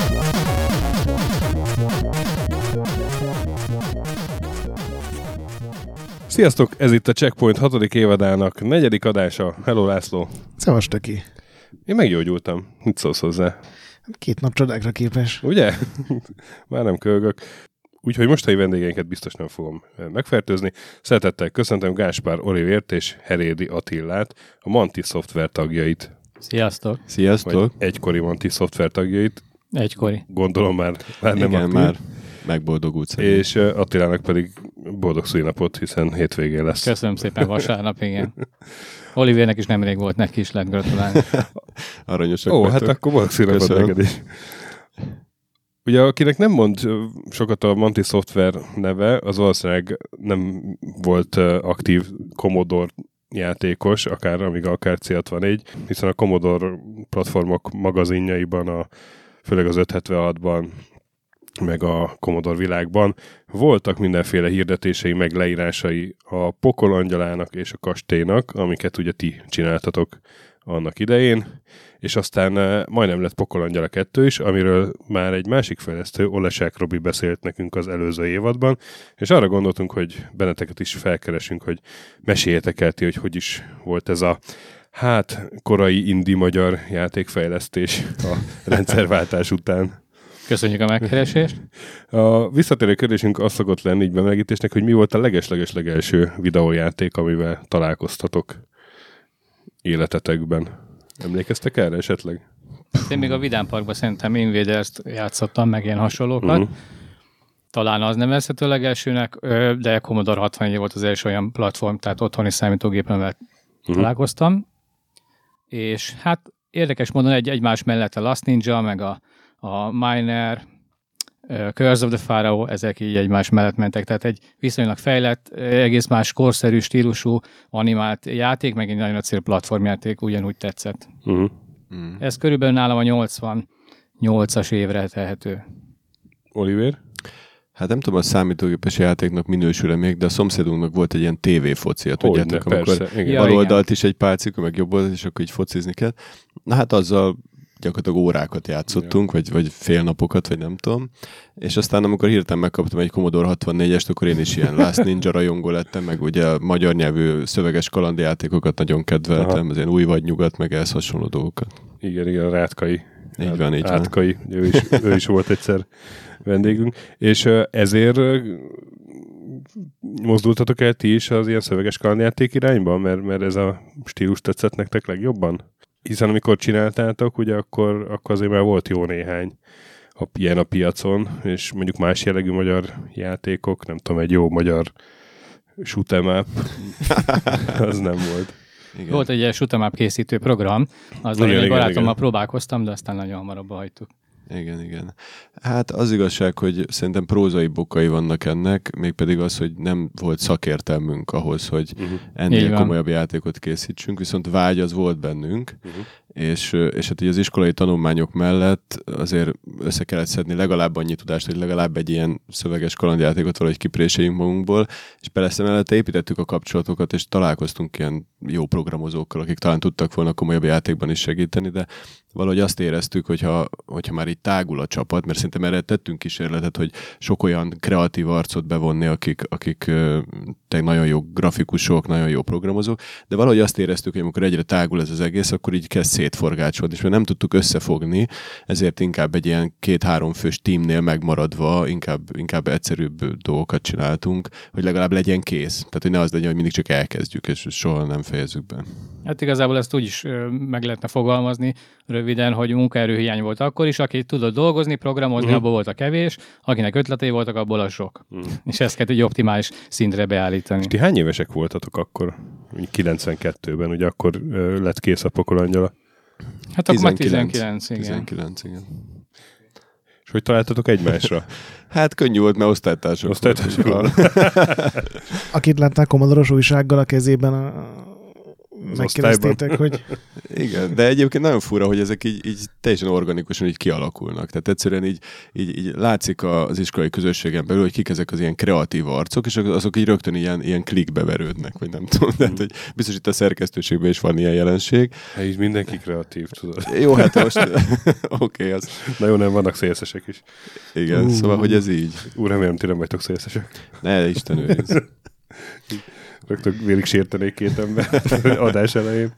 Thank Sziasztok, ez itt a Checkpoint hatodik évadának negyedik adása. Hello László. Szavas töki. Én meggyógyultam. Mit szólsz hozzá? Két nap csodákra képes. Ugye? Már nem kölgök. Úgyhogy mostani vendégeinket biztos nem fogom eh, megfertőzni. Szeretettel köszöntöm Gáspár Olivért és Herédi Attillát, a Manti Software tagjait. Sziasztok! Sziasztok! Vagy egykori Manti Software tagjait. Egykori. Gondolom már, már nem Igen, aktív. már megboldogult szerintem. És uh, Attilának pedig boldog szülinapot, hiszen hétvégén lesz. Köszönöm szépen, vasárnap, igen. Olivérnek is nemrég volt, neki is lehet gratulálni. Aranyosak Ó, vagytok. hát akkor boldog szülinapot neked is. Ugye, akinek nem mond sokat a Manti Software neve, az valószínűleg nem volt aktív Commodore játékos, akár Amiga, akár C64, hiszen a Commodore platformok magazinjaiban, a, főleg az 576-ban, meg a Commodore világban. Voltak mindenféle hirdetései, meg leírásai a Pokol Angyalának és a Kastélynak, amiket ugye ti csináltatok annak idején, és aztán eh, majdnem lett Pokol Angyala 2 is, amiről már egy másik fejlesztő, Olesák Robi beszélt nekünk az előző évadban, és arra gondoltunk, hogy benneteket is felkeresünk, hogy meséljétek el ti, hogy hogy is volt ez a hát korai indi magyar játékfejlesztés a rendszerváltás után. Köszönjük a megkeresést. A visszatérő kérdésünk az szokott lenni így bemelegítésnek, hogy mi volt a leges-leges legelső videójáték, amivel találkoztatok életetekben. Emlékeztek erre esetleg? Én még a Vidám Parkban szerintem Invaders-t játszottam, meg ilyen hasonlókat. Mhm. Uh-huh. Talán az nevezhető legelsőnek, de Commodore 64 volt az első olyan platform, tehát otthoni számítógépemmel Mhm. uh-huh. találkoztam. És hát érdekes módon egy egymás mellett a Last Ninja, meg a, a Miner, Curse of the Pharaoh, ezek így egymás mellett mentek, tehát egy viszonylag fejlett, egész más korszerű stílusú animált játék, meg egy nagyon egyszerű platformjáték, ugyanúgy tetszett. Uh-huh. Ez körülbelül nálam a 88-as évre tehető. Oliver? Hát nem tudom, a számítógépes játéknak minősül még, de a szomszédunknak volt egy ilyen tévéfocia, tudjátok, Hogyne, amikor persze, igen. Ja, bal oldalt is egy pálcika, meg jobb oldalt, és akkor így focizni kell. Na hát azzal gyakorlatilag órákat játszottunk, vagy, vagy fél napokat, vagy nem tudom. És aztán amikor hirtelen megkaptam egy Commodore 64-est, akkor én is ilyen Last Ninja rajongó lettem, meg ugye a magyar nyelvű szöveges kalandjátékokat nagyon kedveltem, Aha. az ilyen új vagy nyugat, meg ehhez hasonló dolgokat. Igen, igen, a Rátkai. Így van, így van. Rátkai, ő is, ő is volt egyszer vendégünk. És ezért mozdultatok el ti is az ilyen szöveges kalandjáték irányba, mert, mert ez a stílus tetszett nektek legjobban? Hiszen amikor csináltátok, ugye akkor, akkor azért már volt jó néhány a, ilyen a piacon, és mondjuk más jellegű magyar játékok, nem tudom, egy jó magyar shoot'em az nem volt. Igen. Volt egy ilyen shoot'em készítő program, azzal Igen, egy igen, barátommal igen. próbálkoztam, de aztán nagyon hamar abba hagytuk. Igen, igen. Hát az igazság, hogy szerintem prózai bokai vannak ennek, mégpedig az, hogy nem volt szakértelmünk ahhoz, hogy Uh-huh. Ennél komolyabb játékot készítsünk, viszont vágy az volt bennünk, Uh-huh. És, és hát így az iskolai tanulmányok mellett azért össze kellett szedni legalább annyi tudást, hogy legalább egy ilyen szöveges kalandjátékot valahogy kipréseljünk magunkból, és persze mellette építettük a kapcsolatokat, és találkoztunk ilyen jó programozókkal, akik talán tudtak volna komolyabb játékban is segíteni, de valahogy azt éreztük, hogyha, hogyha már így tágul a csapat, mert szerintem erre tettünk kísérletet, hogy sok olyan kreatív arcot bevonni, akik, akik tényleg nagyon jó grafikusok, nagyon jó programozók, de valahogy azt éreztük, hogy amikor egyre tágul ez az egész, akkor így kezd szétforgácsolni, és mert nem tudtuk összefogni, ezért inkább egy ilyen két-három fős teamnél megmaradva inkább, inkább egyszerűbb dolgokat csináltunk, hogy legalább legyen kész. Tehát, hogy ne az legyen, hogy mindig csak elkezdjük, és soha nem fejezzük be. Hát igazából ezt úgy is meg lehetne fogalmazni röviden, hogy munkaerőhiány volt akkor is, aki tudott dolgozni, programozni, Mhm. abból volt a kevés, akinek ötletei voltak, abból a sok. Mhm. És ezt kellett egy optimális szintre beállítani. Ti hány évesek voltatok akkor? Úgy 92-ben, ugye akkor lett kész a pokolangyala. Hát akkor már 19, igen. 19, igen. És hogy találtatok egymásra? Hát könnyű volt, mert osztálytársak. Osztálytársak. Akit látták komodoros újsággal a kezében, a... Megkérdeztétek, hogy Igen, de egyébként nagyon fura, hogy ezek így, így teljesen organikusan így kialakulnak. Tehát egyszerűen így, így, így látszik az iskolai közösségen belül, hogy kik ezek az ilyen kreatív arcok, és azok így rögtön ilyen, ilyen klikbe verődnek, vagy nem tudom. Tehát, hogy biztos itt a szerkesztőségben is van ilyen jelenség. Hát így mindenki kreatív, tudod. Jó, hát most oké, okay, az Na jó, nem, vannak szélszesek is. igen, Ú. szóval, hogy ez így. Úr, remélem, ti nem vagytok szélszesek. Ne, Isten őriz. Rögtön vélig sértenék két ember adás elején.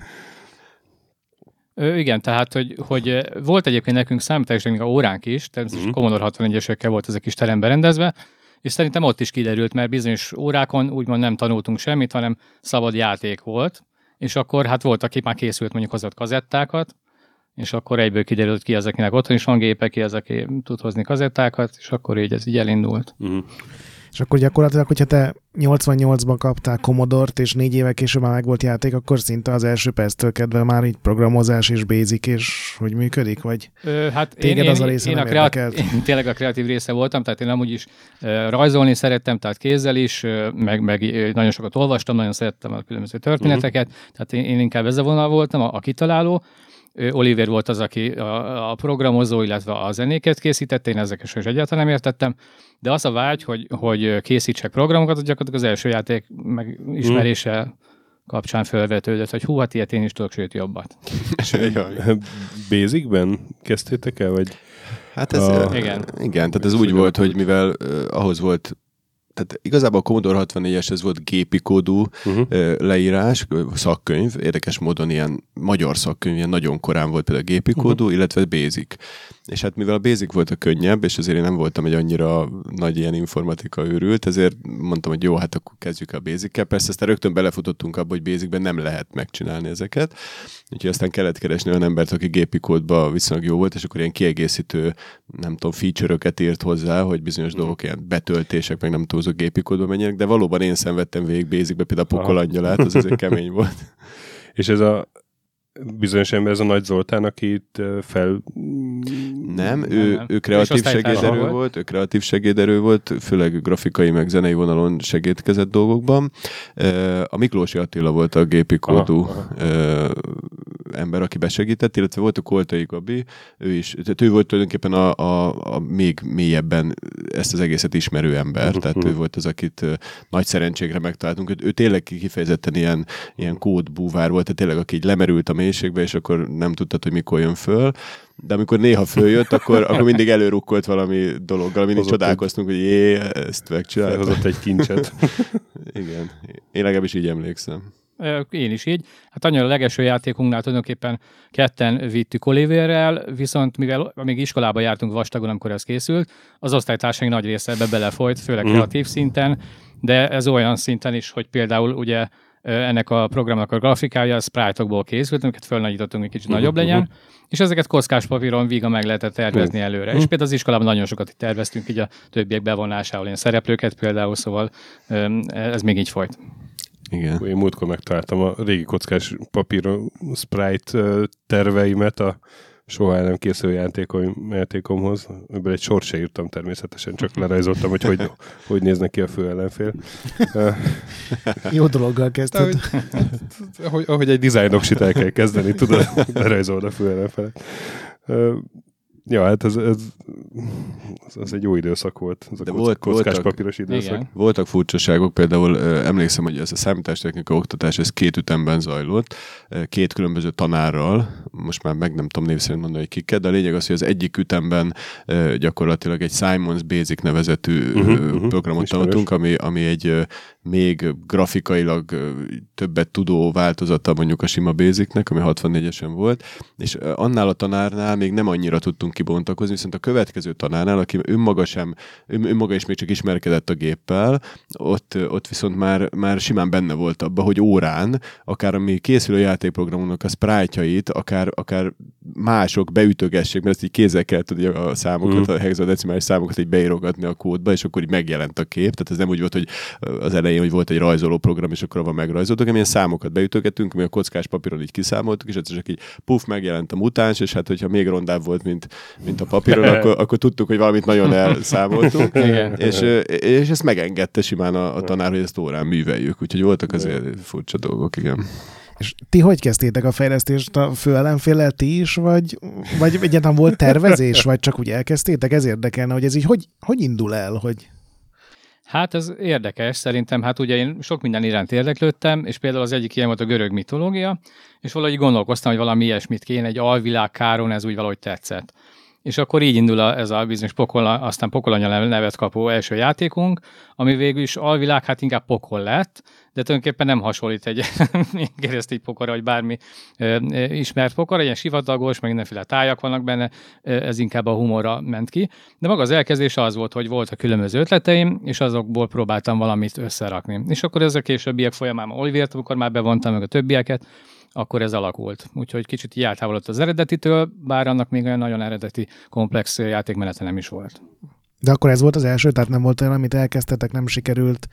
Ö, igen, tehát, hogy, hogy volt egyébként nekünk számítástechnika óránk is, természetesen Mhm. Commodore 64-esekkel volt ez a kis terem berendezve, és szerintem ott is kiderült, mert bizonyos órákon úgymond nem tanultunk semmit, hanem szabad játék volt, és akkor hát volt, aki már készült mondjuk hozott kazettákat, és akkor egyből kiderült, ki az, akinek otthon is van gépe, ki az, aki tud hozni kazettákat, és akkor így ez így elindult. Uh-huh. És akkor gyakorlatilag, hogyha te 88-ban kaptál Commodore-t, és négy éve később már meg volt játék, akkor szinte az első perctől kedve már így programozás és basic, és hogy működik, vagy Ö, hát Téged én, az a része én, a nem kreat- érdekelt? én tényleg a kreatív része voltam, tehát én amúgy is rajzolni szerettem, tehát kézzel is, meg, meg nagyon sokat olvastam, nagyon szerettem a különböző történeteket, uh-huh. tehát én, én inkább ez a vonal voltam, a, a kitaláló. Oliver volt az, aki a, a programozó, illetve a zenéket készítette, én ezeket is egyáltalán nem értettem, de az a vágy, hogy, hogy készítsek programokat, az gyakorlatilag az első játék megismerése Mhm. kapcsán felvetődött, hogy hú, hát ilyet én is tudok, sőt jobbat. Jaj. Basicben kezdtétek el, vagy? Hát ez, A- Igen. igen, tehát ez úgy volt, hogy mivel uh, ahhoz volt tehát igazából a Commodore 64-es ez volt gépi kódú Uh-huh. leírás, szakkönyv, érdekes módon ilyen magyar szakkönyv, ilyen nagyon korán volt például gépi kódú, uh-huh. illetve basic. És hát mivel a basic volt a könnyebb, és azért én nem voltam egy annyira nagy ilyen informatika őrült, ezért mondtam, hogy jó, hát akkor kezdjük a basic Persze aztán rögtön belefutottunk abba, hogy basicben nem lehet megcsinálni ezeket. Úgyhogy aztán kellett keresni olyan embert, aki gépi kódba viszonylag jó volt, és akkor ilyen kiegészítő, nem tudom, feature-öket írt hozzá, hogy bizonyos dolgok ilyen betöltések, meg nem túlzó gépi kódba menjenek, de valóban én szenvedtem végig basicbe, például a pokolangyalát, az azért kemény volt. És ez a bizonyos ember, ez a Nagy Zoltán, akit ö, fel... Nem, ő, nem. ő kreatív segéderő volt. volt, ő kreatív segéderő volt, főleg grafikai meg zenei vonalon segítkezett dolgokban. A Miklósi Attila volt a gépi kódú Aha, ö, ember, aki besegített, illetve volt a Koltai Gabi, ő is, tehát ő volt tulajdonképpen a, a, a még mélyebben ezt az egészet ismerő ember, tehát ő volt az, akit nagy szerencségre megtaláltunk. Ő, ő tényleg kifejezetten ilyen, ilyen kódbúvár volt, tehát tényleg aki így lemerült a mélységbe, és akkor nem tudtad, hogy mikor jön föl. De amikor néha följött, akkor, akkor mindig előrukkolt valami dologgal, mindig Hozott egy- csodálkoztunk, hogy jé, ezt megcsinálta. Felhozott egy kincset. Igen. Én legalábbis így emlékszem. Én is így. Hát annyira a legeső játékunknál tulajdonképpen ketten vittük Oliverrel, viszont mivel még iskolába jártunk vastagon, amikor ez készült, az osztálytársaink nagy része ebbe belefolyt, főleg Mm. kreatív szinten, de ez olyan szinten is, hogy például ugye ennek a programnak a grafikája a sprite-okból készült, amiket fölnagyítottunk, hogy kicsit Mhm, nagyobb legyen, és ezeket kockás papíron viga meg lehetett tervezni Mhm. előre. És például az iskolában nagyon sokat itt terveztünk, így a többiek bevonásával, ilyen szereplőket például, szóval ez még így folyt. Igen. Én múltkor megtaláltam a régi kockás papíron sprite terveimet a soha el nem készülő játékom, játékomhoz. Ebből egy sort se írtam természetesen, csak lerajzoltam, hogy hogy, hogy néznek ki a fő ellenfél. Jó dologgal kezdted. hogy, ahogy, ahogy egy design oksit el kell kezdeni, tudod, lerajzolod a fő ellenfelet. Ja, hát ez, ez, ez, ez egy jó időszak volt. Ez a De kock, volt- kockás voltak- papíros időszak. Igen. Voltak furcsaságok, például emlékszem, hogy ez a számítástechnika oktatás, ez két ütemben zajlott, két különböző tanárral, most már meg nem tudom név szerint mondani, hogy kiket, de a lényeg az, hogy az egyik ütemben gyakorlatilag egy Simons Basic nevezetű uh-huh, mhm, programot tanultunk, ami, ami egy még grafikailag többet tudó változata mondjuk a sima Basicnek, ami 64-esen volt, és annál a tanárnál még nem annyira tudtunk kibontakozni, viszont a következő tanárnál, aki önmaga sem, ön, önmaga is még csak ismerkedett a géppel, ott, ott viszont már, már simán benne volt abba, hogy órán, akár ami készülő játékprogramunknak a sprite akár, akár mások beütögessék, mert ezt így kézzel kell tudni a számokat, mm. a hexadecimális számokat így beírogatni a kódba, és akkor így megjelent a kép. Tehát ez nem úgy volt, hogy az elején, hogy volt egy rajzoló program, és akkor van megrajzoltuk, hanem ilyen számokat beütögetünk, mi a kockás papíron így kiszámoltuk, és egyszer csak így puf, megjelent a mutáns, és hát hogyha még rondább volt, mint, mint a papíron, akkor, akkor tudtuk, hogy valamit nagyon elszámoltunk. és, és ezt megengedte simán a, a tanár, hogy ezt órán műveljük. Úgyhogy voltak azért furcsa dolgok, igen. És ti hogy kezdtétek a fejlesztést? A főellenféllel ti is, vagy, vagy egyáltalán volt tervezés, vagy csak úgy elkezdtétek? Ez érdekelne, hogy ez így hogy, hogy indul el, hogy... Hát ez érdekes, szerintem, hát ugye én sok minden iránt érdeklődtem, és például az egyik ilyen volt a görög mitológia, és valahogy gondolkoztam, hogy valami ilyesmit kéne, egy alvilág káron, ez úgy valahogy tetszett. És akkor így indul a, ez a bizonyos pokol, aztán pokolanya nevet kapó első játékunk, ami végül is alvilág, hát inkább pokol lett, de tulajdonképpen nem hasonlít egy keresztény pokorra, vagy bármi ö, ismert pokor, ilyen sivatagos, meg mindenféle tájak vannak benne, ez inkább a humorra ment ki. De maga az elkezdés az volt, hogy voltak különböző ötleteim, és azokból próbáltam valamit összerakni. És akkor ez a későbbiek folyamán Olivért, amikor már bevontam meg a többieket, akkor ez alakult. Úgyhogy kicsit így eltávolodott az eredetitől, bár annak még olyan nagyon eredeti, komplex játékmenete nem is volt. De akkor ez volt az első, tehát nem volt olyan, amit elkezdtetek, nem sikerült.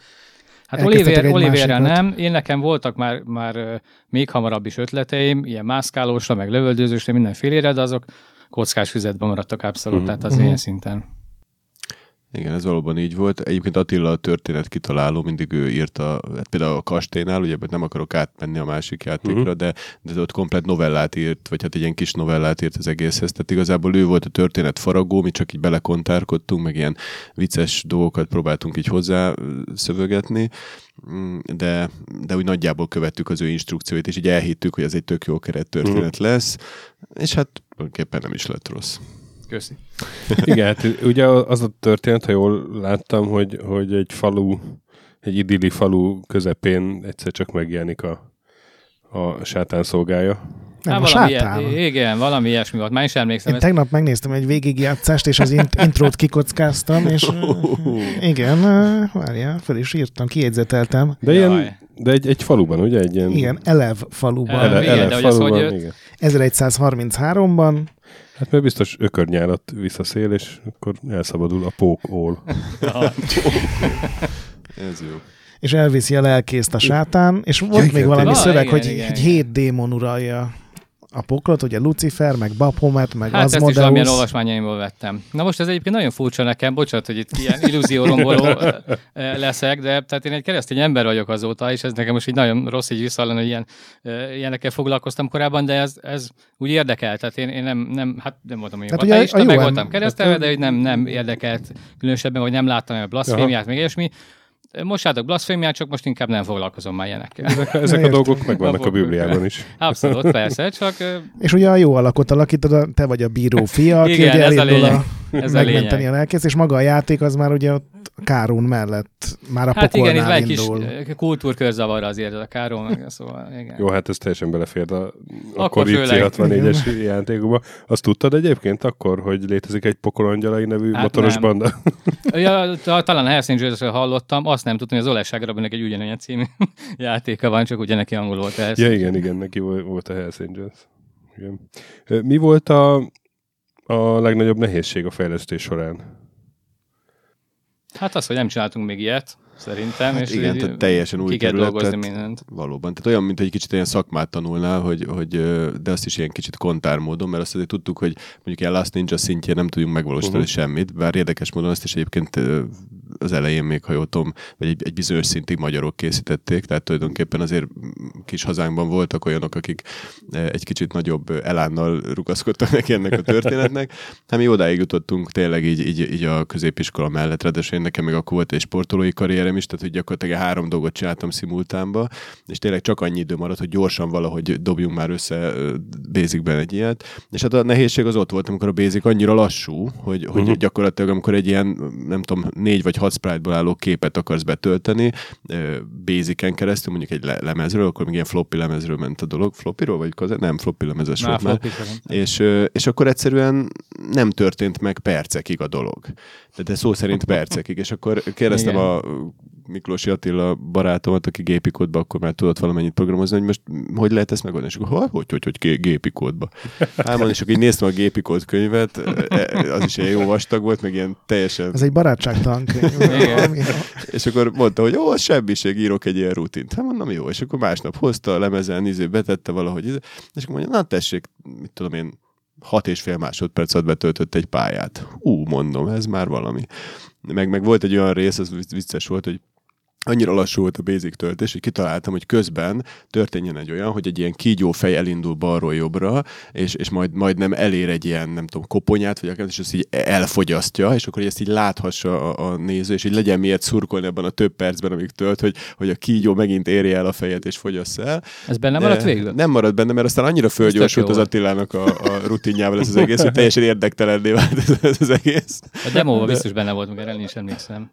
Hát Oliver, Oliverrel nem, én nekem voltak már, már még hamarabb is ötleteim, ilyen mászkálósra, meg lövöldözősre, mindenfélére, de azok kockás füzetben maradtak abszolút, uh-huh. tehát az uh-huh. ilyen szinten. Igen, ez valóban így volt. Egyébként Attila a történet kitaláló, mindig ő írta, hát például a kastélynál, ugye nem akarok átmenni a másik játékra, uh-huh. de, de ott komplet novellát írt, vagy hát egy ilyen kis novellát írt az egészhez. Tehát igazából ő volt a történet faragó, mi csak így belekontárkodtunk, meg ilyen vicces dolgokat próbáltunk így hozzá szövögetni, mm, de, de úgy nagyjából követtük az ő instrukcióit, és így elhittük, hogy ez egy tök jó keret történet uh-huh. lesz, és hát tulajdonképpen nem is lett rossz. Köszi. Igen, hát ugye az a történet, ha jól láttam, hogy, hogy egy falu, egy idilli falu közepén egyszer csak megjelenik a, a sátán szolgája. Nem, hát, valami sátán. Ilyet, igen, valami ilyesmi volt. Már is emlékszem. Én ezt... tegnap megnéztem egy végigjátszást, és az int- intrót kikockáztam, és igen, várjál, fel is írtam, kiegyzeteltem. De, ilyen, de egy, egy faluban, ugye? Egy ilyen... Igen, Elev faluban. Elev, Elev, Elev faluban, hogy igen. 1133-ban Hát mert biztos ökörnyálat visz a szél, és akkor elszabadul a pók-ól. Ez jó. És elviszi a lelkészt a sátán, és volt ja, még valami szöveg, igen, hogy, igen, igen. hét démon uralja a poklot, ugye Lucifer, meg Baphomet, meg hát Asmodeus. ezt is valamilyen olvasmányaimból vettem. Na most ez egyébként nagyon furcsa nekem, bocsánat, hogy itt ilyen illúzióromboló leszek, de tehát én egy keresztény ember vagyok azóta, és ez nekem most így nagyon rossz így visszalani, hogy ilyen, ilyenekkel foglalkoztam korábban, de ez, ez úgy érdekel, tehát én, én nem, nem, hát nem voltam olyan hát ateista, meg voltam keresztelve, de hogy nem, nem érdekelt különösebben, hogy nem láttam a blasfémiát, meg ilyesmi, Mossátok blasfémiát, csak most inkább nem foglalkozom már ilyenekkel. Ezek, ezek a dolgok megvannak a Bibliában is. Abszolút, persze, csak... És ugye a jó alakot alakítod, te vagy a bíró fia, aki Igen, ugye ez a, lényeg. a ez megmenteni a, a lelkész, és maga a játék az már ugye ott Kárón mellett már a hát igen, itt egy indul. kis kultúrkörzavar azért a Kárón, szóval igen. Jó, hát ez teljesen belefér a, akkor C64-es játékokba. Azt tudtad egyébként akkor, hogy létezik egy pokolangyalai nevű hát motoros nem. banda? ja, talán a Hells hallottam, azt nem tudtam, hogy az Olesság Rabinek egy ugyanolyan című játéka van, csak ugye neki angol volt ez. Ja, igen, igen, neki volt a Hells Angels. Igen. Mi volt a, a legnagyobb nehézség a fejlesztés során? Hát az, hogy nem csináltunk még ilyet, szerintem. Hát és igen, tehát teljesen új terület. mindent. Valóban. Tehát olyan, mint egy kicsit ilyen szakmát tanulnál, hogy, hogy, de azt is ilyen kicsit kontár módon, mert azt azért tudtuk, hogy mondjuk ilyen Last Ninja szintjén nem tudjunk megvalósítani uh-huh. semmit, bár érdekes módon azt is egyébként az elején még, ha jól tudom, vagy egy, egy bizonyos szintig magyarok készítették, tehát tulajdonképpen azért kis hazánkban voltak olyanok, akik egy kicsit nagyobb elánnal rugaszkodtak neki ennek a történetnek. Hát mi odáig jutottunk tényleg így, így, így a középiskola mellett, ráadásul nekem még akkor volt egy sportolói karrierem is, tehát hogy gyakorlatilag három dolgot csináltam szimultánba, és tényleg csak annyi idő maradt, hogy gyorsan valahogy dobjunk már össze Basicben egy ilyet. És hát a nehézség az ott volt, amikor a Basic annyira lassú, hogy, hogy uh-huh. gyakorlatilag amikor egy ilyen, nem tudom, négy vagy hat sprite-ból álló képet akarsz betölteni, basic keresztül, mondjuk egy le- lemezről, akkor még ilyen floppy lemezről ment a dolog. Floppyról vagy kazett? Nem, floppy lemezes volt már. És, és akkor egyszerűen nem történt meg percekig a dolog. De, de szó szerint percekig. És akkor kérdeztem Igen. a Miklósi Attila barátomat, aki gépi kódba, akkor már tudott valamennyit programozni, hogy most hogy lehet ezt megoldani? És akkor hogy, hogy, hogy, hogy gépi kódba. Álmon, és akkor így néztem a gépi kód könyvet, e, az is egy jó vastag volt, meg ilyen teljesen... Ez egy barátságtalan könyv. És akkor mondta, hogy ó, az semmiség, írok egy ilyen rutint. Hát mondom, jó, és akkor másnap hozta a lemezen, izé, betette valahogy, és akkor mondja, na tessék, mit tudom én, hat és fél másodperc alatt betöltött egy pályát. Ú, mondom, ez már valami. Meg, meg volt egy olyan rész, az vicces volt, hogy annyira lassú volt a basic töltés, hogy kitaláltam, hogy közben történjen egy olyan, hogy egy ilyen kígyó fej elindul balról jobbra, és, és majd, majd nem elér egy ilyen, nem tudom, koponyát, vagy akár, és ezt így elfogyasztja, és akkor ezt így láthassa a, a néző, és így legyen miért szurkolni ebben a több percben, amíg tölt, hogy, hogy a kígyó megint érje el a fejet, és fogyassza el. Ez benne maradt végül? Nem maradt benne, mert aztán annyira fölgyorsult az Attilának a, a rutinjával ez az egész, hogy teljesen érdektelenné vált ez, ez az egész. A demóban De... biztos benne volt, meg erre is emlékszem.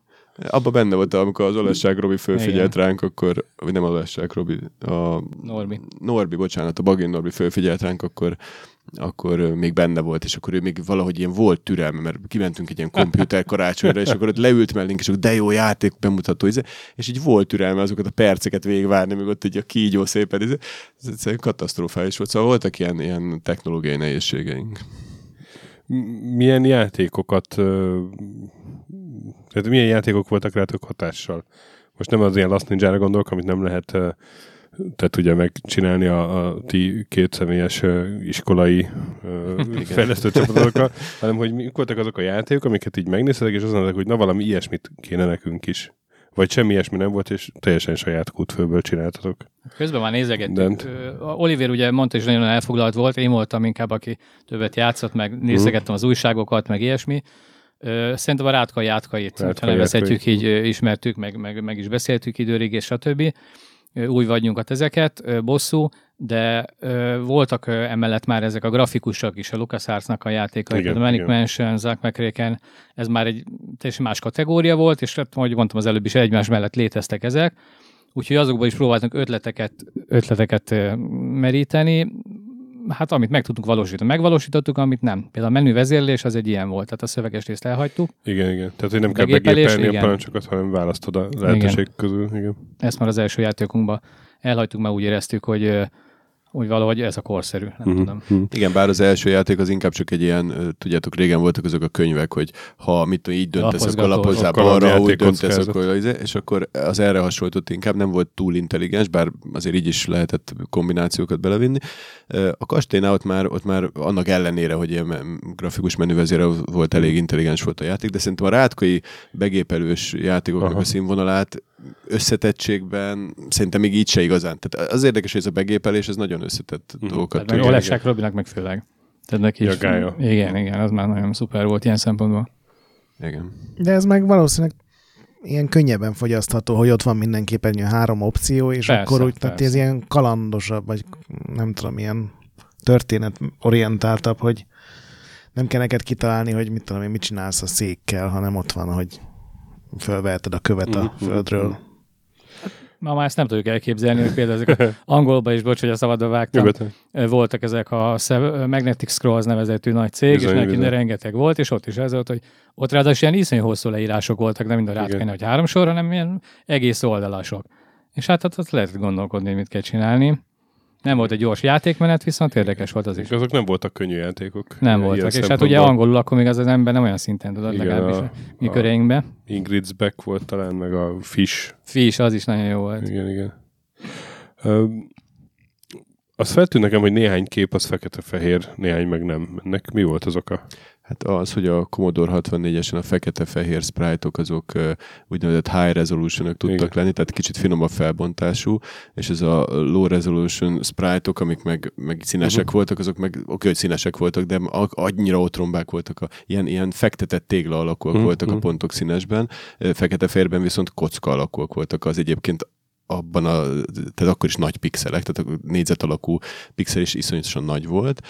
Abban benne volt, amikor az Olasság Robi fölfigyelt Igen. ránk, akkor, vagy nem Olasság Robi, a Norbi. Norbi, bocsánat, a Bagin Norbi fölfigyelt ránk, akkor akkor még benne volt, és akkor ő még valahogy ilyen volt türelme, mert kimentünk egy ilyen komputer karácsonyra, és akkor ott leült mellénk, és akkor de jó játék bemutató, és így volt türelme azokat a perceket végigvárni, még ott egy a kígyó szépen, ez egyszerűen katasztrofális volt, szóval voltak ilyen, ilyen technológiai nehézségeink. Milyen játékokat tehát milyen játékok voltak rátok hatással? Most nem az ilyen Last Ninja-ra gondolok, amit nem lehet tehát ugye megcsinálni a, a ti két személyes iskolai fejlesztő csapatokkal, hanem hogy mik voltak azok a játékok, amiket így megnézhetek, és azon hogy na valami ilyesmit kéne nekünk is. Vagy semmi ilyesmi nem volt, és teljesen saját kútfőből csináltatok. Közben már nézegettük. Dent. Oliver ugye mondta, hogy nagyon elfoglalt volt, én voltam inkább, aki többet játszott, meg nézegettem az újságokat, meg ilyesmi. Szerintem a Rátkai Átkait, ha nevezhetjük, így ismertük, meg, meg, meg is beszéltük időrig, és stb. Új vagyunk ezeket, bosszú, de voltak emellett már ezek a grafikusok is, a LucasArts-nak a játékai, a Manic Mansion, Zack McCracken, ez már egy teljesen más kategória volt, és hát, ahogy mondtam az előbb is, egymás mellett léteztek ezek, úgyhogy azokban is próbáltunk ötleteket, ötleteket meríteni, hát amit meg tudtunk valósítani, megvalósítottuk, amit nem. Például a menü vezérlés az egy ilyen volt, tehát a szöveges részt elhagytuk. Igen, igen. Tehát, hogy nem kell begépelni a parancsokat, hanem választod a lehetőség igen. közül. Igen. Ezt már az első játékunkban elhagytuk, mert úgy éreztük, hogy úgy valahogy ez a korszerű, nem uh-huh. tudom. Uh-huh. Igen, bár az első játék az inkább csak egy ilyen, tudjátok, régen voltak azok a könyvek, hogy ha mit tudom, így döntesz, akkor lapozzál balra, úgy döntesz, akkor izé, és akkor az erre hasonlított inkább, nem volt túl intelligens, bár azért így is lehetett kombinációkat belevinni. A kastélynál ott már, ott már annak ellenére, hogy ilyen grafikus menüvezére volt elég intelligens volt a játék, de szerintem a rátkai begépelős játékoknak Aha. a színvonalát összetettségben szerintem még így se igazán. Tehát az érdekes, hogy ez a begépelés, ez nagyon összetett uh-huh. dolgokat. Meg Olessák Robinak meg főleg. Tehát neki is, igen, igen, az már nagyon szuper volt ilyen szempontból. Igen. De ez meg valószínűleg ilyen könnyebben fogyasztható, hogy ott van mindenképpen a három opció, és persze, akkor úgy, tehát ez ilyen kalandosabb, vagy nem tudom, ilyen történetorientáltabb, hogy nem kell neked kitalálni, hogy mit tudom én, mit csinálsz a székkel, hanem ott van, hogy fölveheted a követ a mhm. földről. Ma már ezt nem tudjuk elképzelni, hogy például ezek angolban is, bocs, hogy a szabadba vágtam, Nyugodtan. voltak ezek a Magnetic Scrolls nevezetű nagy cég, bizony, és neki bizony. rengeteg volt, és ott is ez volt, hogy ott ráadásul ilyen iszonyú hosszú leírások voltak, nem mind a rátkenne, hogy három sor, hanem ilyen egész oldalasok. És hát ott lehet gondolkodni, hogy mit kell csinálni. Nem volt egy gyors játékmenet, viszont érdekes volt az is. És azok nem voltak könnyű játékok. Nem voltak, és hát ugye angolul akkor még az az ember nem olyan szinten tudod, Igen, legalábbis a, mi köreinkbe. Ingrid's Back volt talán, meg a Fish. Fish, az is nagyon jó volt. Igen, igen. Uh, azt feltűnt nekem, hogy néhány kép az fekete-fehér, néhány meg nem. Ennek mi volt az oka? Hát az, hogy a Commodore 64-esen a fekete-fehér sprite-ok azok uh, úgynevezett high resolution tudtak Igen. lenni, tehát kicsit finomabb felbontású, és ez a low resolution sprite-ok, amik meg, meg színesek uh-huh. voltak, azok meg oké, okay, hogy színesek voltak, de annyira otrombák voltak, a, ilyen, ilyen fektetett tégla alakúak uh-huh. voltak a mhm. pontok színesben, fekete-fehérben viszont kocka alakúak voltak az egyébként abban a, tehát akkor is nagy pixelek, tehát a négyzet alakú pixel is iszonyatosan nagy volt,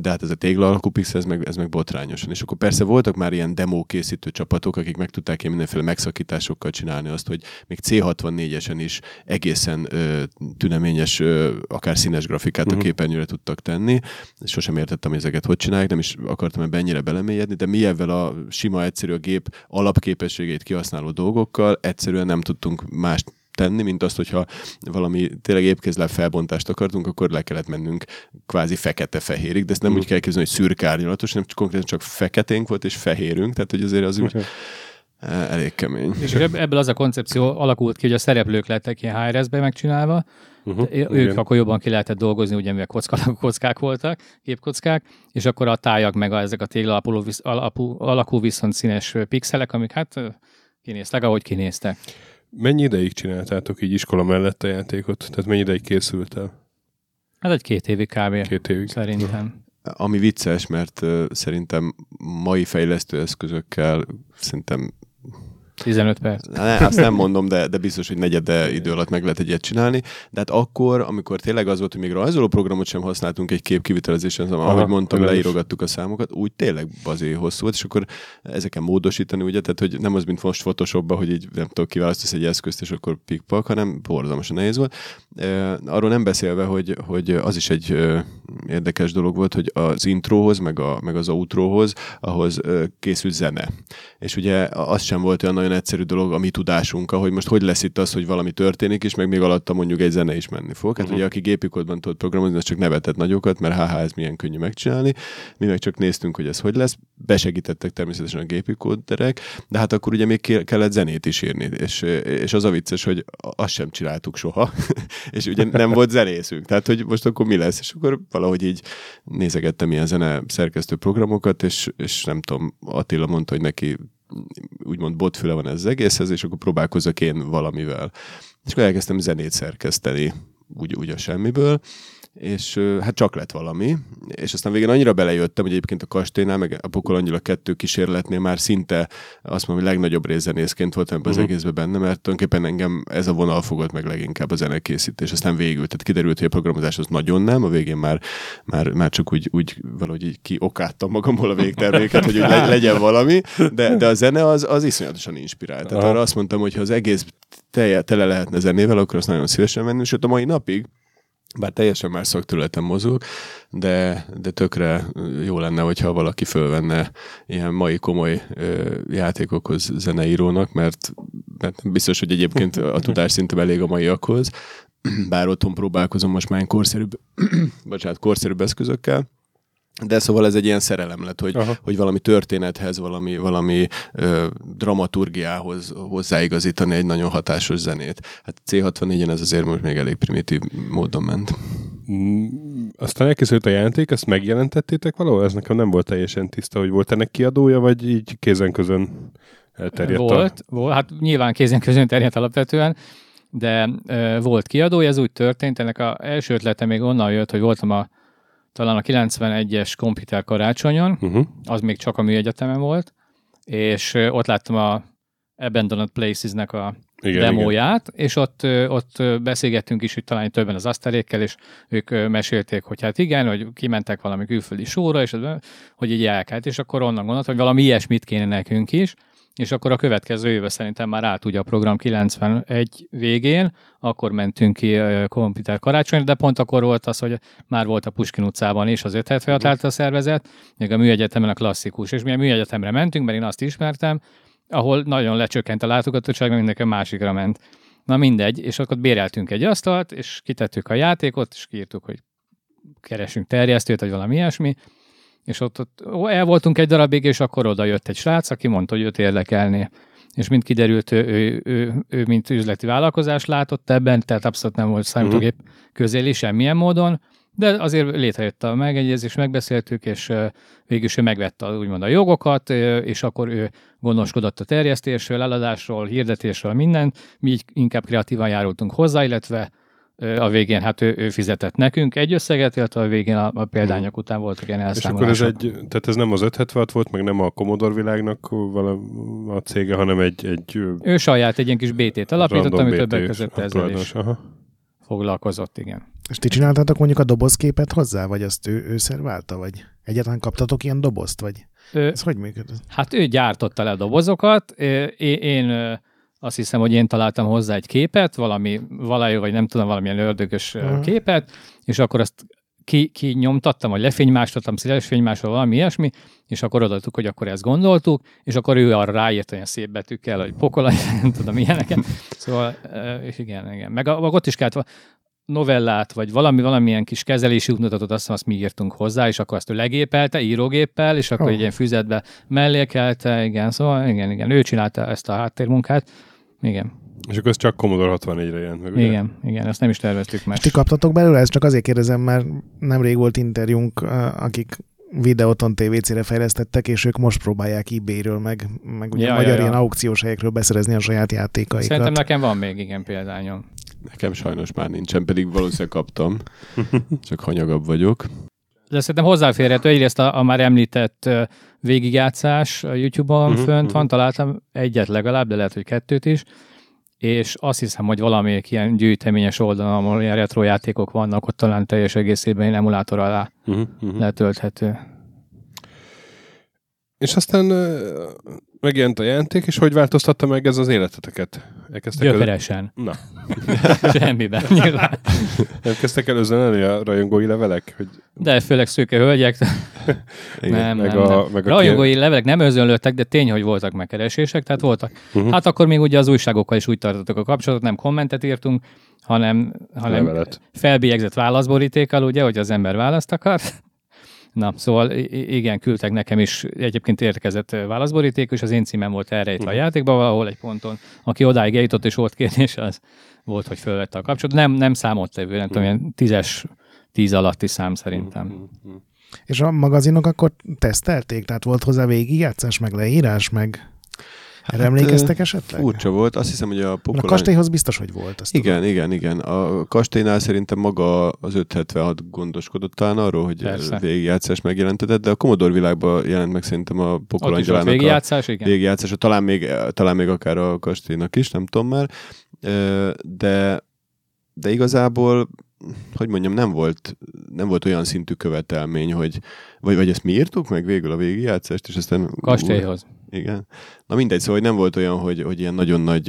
de hát ez a tégla alakú pixel, ez meg, ez meg botrányosan. És akkor persze voltak már ilyen demo készítő csapatok, akik meg tudták ilyen mindenféle megszakításokkal csinálni azt, hogy még C64-esen is egészen ö, tüneményes, ö, akár színes grafikát uh-huh. a mhm. képernyőre tudtak tenni. Sosem értettem, ezeket hogy csinálják, nem is akartam ebben ennyire belemélyedni, de mi ezzel a sima, egyszerű a gép alapképességeit kihasználó dolgokkal egyszerűen nem tudtunk más tenni, mint azt, hogyha valami tényleg épkézláb felbontást akartunk, akkor le kellett mennünk kvázi fekete-fehérig, de ezt nem mm. úgy kell képzelni, hogy szürke árnyalatos, hanem konkrétan csak feketénk volt és fehérünk, tehát hogy azért az úgy elég kemény. És ebből az a koncepció alakult ki, hogy a szereplők lettek ilyen HRS-be megcsinálva, Uh-huh, ők igen. akkor jobban ki lehetett dolgozni, ugye mivel kocka, kockák voltak, képkockák, és akkor a tájak meg a, ezek a tégla alapú, alapú, alakú viszont színes pixelek, amik hát kinéztek, ahogy kinéztek. Mennyi ideig csináltátok így iskola mellett a játékot? Tehát mennyi ideig készült el? Hát egy két évig kb. Két évig. Szerintem. Ami vicces, mert uh, szerintem mai fejlesztő eszközökkel szerintem 15 perc. Ne, azt nem mondom, de, de biztos, hogy negyede idő alatt meg lehet egyet csinálni. De hát akkor, amikor tényleg az volt, hogy még rajzoló programot sem használtunk egy kép kivitelezésen, Aha, ahogy mondtam, leírogattuk a számokat, úgy tényleg bazé hosszú volt, és akkor ezeken módosítani, ugye, tehát hogy nem az, mint most Photoshopban, hogy így nem tudok kiválasztasz egy eszközt, és akkor pikpak, hanem borzalmasan nehéz volt. E, arról nem beszélve, hogy, hogy az is egy e, érdekes dolog volt, hogy az introhoz, meg, a, meg az outrohoz, ahhoz e, készült zene. És ugye az sem volt olyan nagyon olyan egyszerű dolog a mi tudásunk, hogy most hogy lesz itt az, hogy valami történik, és meg még alatta mondjuk egy zene is menni fog. Hát uh-huh. ugye aki gépikódban tud programozni, az csak nevetett nagyokat, mert haha, ez milyen könnyű megcsinálni. Mi meg csak néztünk, hogy ez hogy lesz. Besegítettek természetesen a gépikóderek, de hát akkor ugye még kellett zenét is írni, és, és az a vicces, hogy azt sem csináltuk soha, és ugye nem volt zenészünk. Tehát, hogy most akkor mi lesz? És akkor valahogy így nézegettem ilyen zene szerkesztő programokat, és, és nem tudom, Attila mondta, hogy neki úgymond botfüle van ez az egészhez, és akkor próbálkozok én valamivel. És akkor elkezdtem zenét szerkeszteni, úgy, úgy a semmiből, és hát csak lett valami, és aztán végén annyira belejöttem, hogy egyébként a kastélynál, meg a Pokol Angyala kettő kísérletnél már szinte azt mondom, hogy legnagyobb részzenészként voltam ebben uh-huh. az mhm. egészben benne, mert tulajdonképpen engem ez a vonal fogott meg leginkább a zenekészítés, aztán végül, tehát kiderült, hogy a programozás az nagyon nem, a végén már, már, már csak úgy, úgy valahogy így kiokáttam magamból a végterméket, hogy úgy legyen valami, de, de a zene az, az iszonyatosan inspirált. Tehát arra azt mondtam, hogy ha az egész telje, tele lehetne zenével, akkor azt nagyon szívesen menni, és ott a mai napig bár teljesen más szakterületen mozog, de, de tökre jó lenne, hogyha valaki fölvenne ilyen mai komoly ö, játékokhoz zeneírónak, mert, mert biztos, hogy egyébként a tudás szintem elég a maiakhoz, bár otthon próbálkozom most már korszerűbb, bocsánat, korszerűbb eszközökkel, de szóval ez egy ilyen szerelem lett, hogy, hogy valami történethez, valami, valami ö, dramaturgiához hozzáigazítani egy nagyon hatásos zenét. Hát C64-en ez azért most még elég primitív módon ment. Mm, aztán elkészült a játék, ezt megjelentettétek valahol? Ez nekem nem volt teljesen tiszta, hogy volt ennek kiadója, vagy így kézen közön elterjedt? Volt, a... volt hát nyilván kézen közön terjedt alapvetően, de ö, volt kiadója, ez úgy történt, ennek a első ötlete még onnan jött, hogy voltam a talán a 91-es komputer karácsonyon, uh-huh. az még csak a műegyetemen volt, és ott láttam a Abandoned Places-nek a igen, demóját, igen. és ott, ott beszélgettünk is, hogy talán többen az asztalékkel, és ők mesélték, hogy hát igen, hogy kimentek valami külföldi sóra, és hogy így elkelt, és akkor onnan gondolt, hogy valami ilyesmit kéne nekünk is, és akkor a következő éve szerintem már át ugye a program 91 végén, akkor mentünk ki a komputer karácsonyra, de pont akkor volt az, hogy már volt a Puskin utcában is az 576 által szervezet, még a műegyetemen a klasszikus, és mi a műegyetemre mentünk, mert én azt ismertem, ahol nagyon lecsökkent a látogatottság, mert nekem másikra ment. Na mindegy, és akkor béreltünk egy asztalt, és kitettük a játékot, és kiírtuk, hogy keresünk terjesztőt, vagy valami ilyesmi, és ott, ott el voltunk egy darabig, és akkor oda jött egy srác, aki mondta, hogy őt érdekelné. És mint kiderült, ő, ő, ő, ő mint üzleti vállalkozás látott ebben, tehát abszolút nem volt számítógép uh-huh. közéli semmilyen módon, de azért létrejött a megegyezés, megbeszéltük, és végül is ő megvette úgymond a jogokat, és akkor ő gondoskodott a terjesztésről, eladásról, hirdetésről, minden. Mi így inkább kreatívan járultunk hozzá, illetve A végén hát ő, ő fizetett nekünk egy összeget, illetve a végén a, a példányok után voltak ilyen És akkor ez elszámolások. egy, tehát ez nem az 576 volt, meg nem a Commodore világnak vala, a cége, hanem egy, egy Ő saját egy ilyen kis BT-t alapított, ami BT többek között ezzel is Aha. foglalkozott, igen. És ti csináltatok mondjuk a dobozképet hozzá, vagy azt ő, ő szerválta, vagy egyáltalán kaptatok ilyen dobozt, vagy Ö, ez hogy működött? Hát ő gyártotta le a dobozokat, én, én azt hiszem, hogy én találtam hozzá egy képet, valami valajú, vagy nem tudom, valamilyen ördögös Aha. uh képet, és akkor azt ki, ki nyomtattam, vagy lefénymásoltam, széles fénymásol, valami ilyesmi, és akkor odaadtuk, hogy akkor ezt gondoltuk, és akkor ő arra ráírt olyan szép betűkkel, hogy pokolaj, nem tudom, ilyeneket. Szóval, és igen, igen. Meg a, ott is kellett novellát, vagy valami, valamilyen kis kezelési útmutatót, azt hiszem, azt mi írtunk hozzá, és akkor azt ő legépelte, írógéppel, és akkor Oh. egy ilyen füzetbe mellékelte, igen, szóval igen, igen, ő csinálta ezt a háttérmunkát, igen, És akkor ez csak Commodore 64-re jelent meg, ugye? igen, igen, ezt nem is terveztük meg. És ti kaptatok belőle? Ezt csak azért kérdezem, mert nemrég volt interjúnk, akik Videoton TVC-re fejlesztettek, és ők most próbálják eBay-ről, meg, meg ugye Ja, magyar ja, ja. ilyen aukciós helyekről beszerezni a saját játékaikat. Szerintem nekem van még igen példányom. Nekem sajnos már nincsen, pedig valószínűleg kaptam. Csak hanyagabb vagyok. De szerintem hozzáférhető, egyrészt a, a már említett végigjátszás a YouTube-on uh-huh, fönt mhm. van, találtam egyet legalább, de lehet, hogy kettőt is, és azt hiszem, hogy valamelyik ilyen gyűjteményes oldalon, ahol ilyen retro játékok vannak, ott talán teljes egészében ilyen emulátor alá Uh-huh, uh-huh. letölthető. És aztán megjelent a játék, és hogy változtatta meg ez az életeteket? Elkezdtek el, Gyökeresen. na, Semmiben. Nyilván. nem kezdtek el üzenelni a rajongói levelek? Hogy De főleg szőke hölgyek. Igen. Nem, meg nem, a- nem. meg a Rajongói levelek nem özönlöttek, de tény, hogy voltak megkeresések, tehát voltak. Mhm. Hát akkor még ugye az újságokkal is úgy tartottak a kapcsolatot, nem kommentet írtunk, hanem, hanem felbélyegzett válaszborítékkal, ugye, hogy az ember választ akar. Na, szóval igen, küldtek nekem is egyébként érkezett válaszboríték, és az én címem volt elrejtve a Mhm. játékban valahol egy ponton. Aki odáig eljutott és volt kérdés, az volt, hogy fölvette a kapcsolatot. Nem, nem számottevő, nem tudom, ilyen tízes, tíz alatti szám szerintem. Mhm. És a magazinok akkor tesztelték? Tehát volt hozzá végigjátszás, meg leírás, meg erre emlékeztek esetleg? Furcsa volt. Azt hiszem, hogy a Mert a pokolány... kastélyhoz biztos, hogy volt. Azt tudom. Igen, igen, igen. A kastélynál szerintem maga az 576 gondoskodott talán arról, hogy Persze. végigjátszás megjelentetett, de a Commodore világban jelent meg szerintem a Ott Pokolangyalának a végigjátszás, igen. végigjátszása, talán még, talán még akár a kastélynak is, nem tudom már, de, de igazából hogy mondjam, nem volt, nem volt olyan szintű követelmény, hogy vagy, vagy ezt mi írtuk meg végül a végigjátszást, és aztán... Kastélyhoz. Igen. Na mindegy, szóval hogy nem volt olyan, hogy, hogy ilyen nagyon nagy,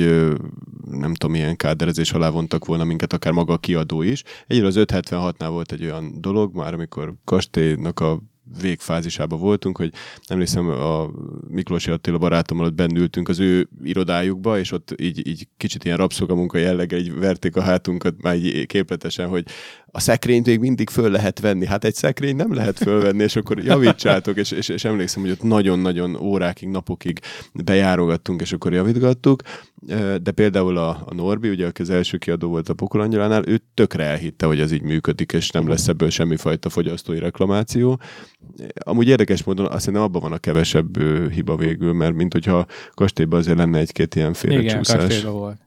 nem tudom, ilyen káderezés alá vontak volna minket, akár maga a kiadó is. Egyre az 576-nál volt egy olyan dolog, már amikor kastélynak a végfázisában voltunk, hogy emlékszem, a Miklósi Attila barátommal ott bennültünk az ő irodájukba, és ott így, így kicsit ilyen rabszolgamunka jelleggel így verték a hátunkat már így képletesen, hogy a szekrényt még mindig föl lehet venni. Hát egy szekrény nem lehet fölvenni, és akkor javítsátok, és, és, és emlékszem, hogy ott nagyon-nagyon órákig, napokig bejárogattunk, és akkor javítgattuk. De például a, a Norbi, ugye, aki az első kiadó volt a Pokolangyalánál, ő tökre elhitte, hogy ez így működik, és nem lesz ebből semmifajta fogyasztói reklamáció. Amúgy érdekes módon azt hiszem abban van a kevesebb hiba végül, mert mint hogyha kastélyban azért lenne egy-két ilyen Igen, félrecsúszás. kastélyban volt.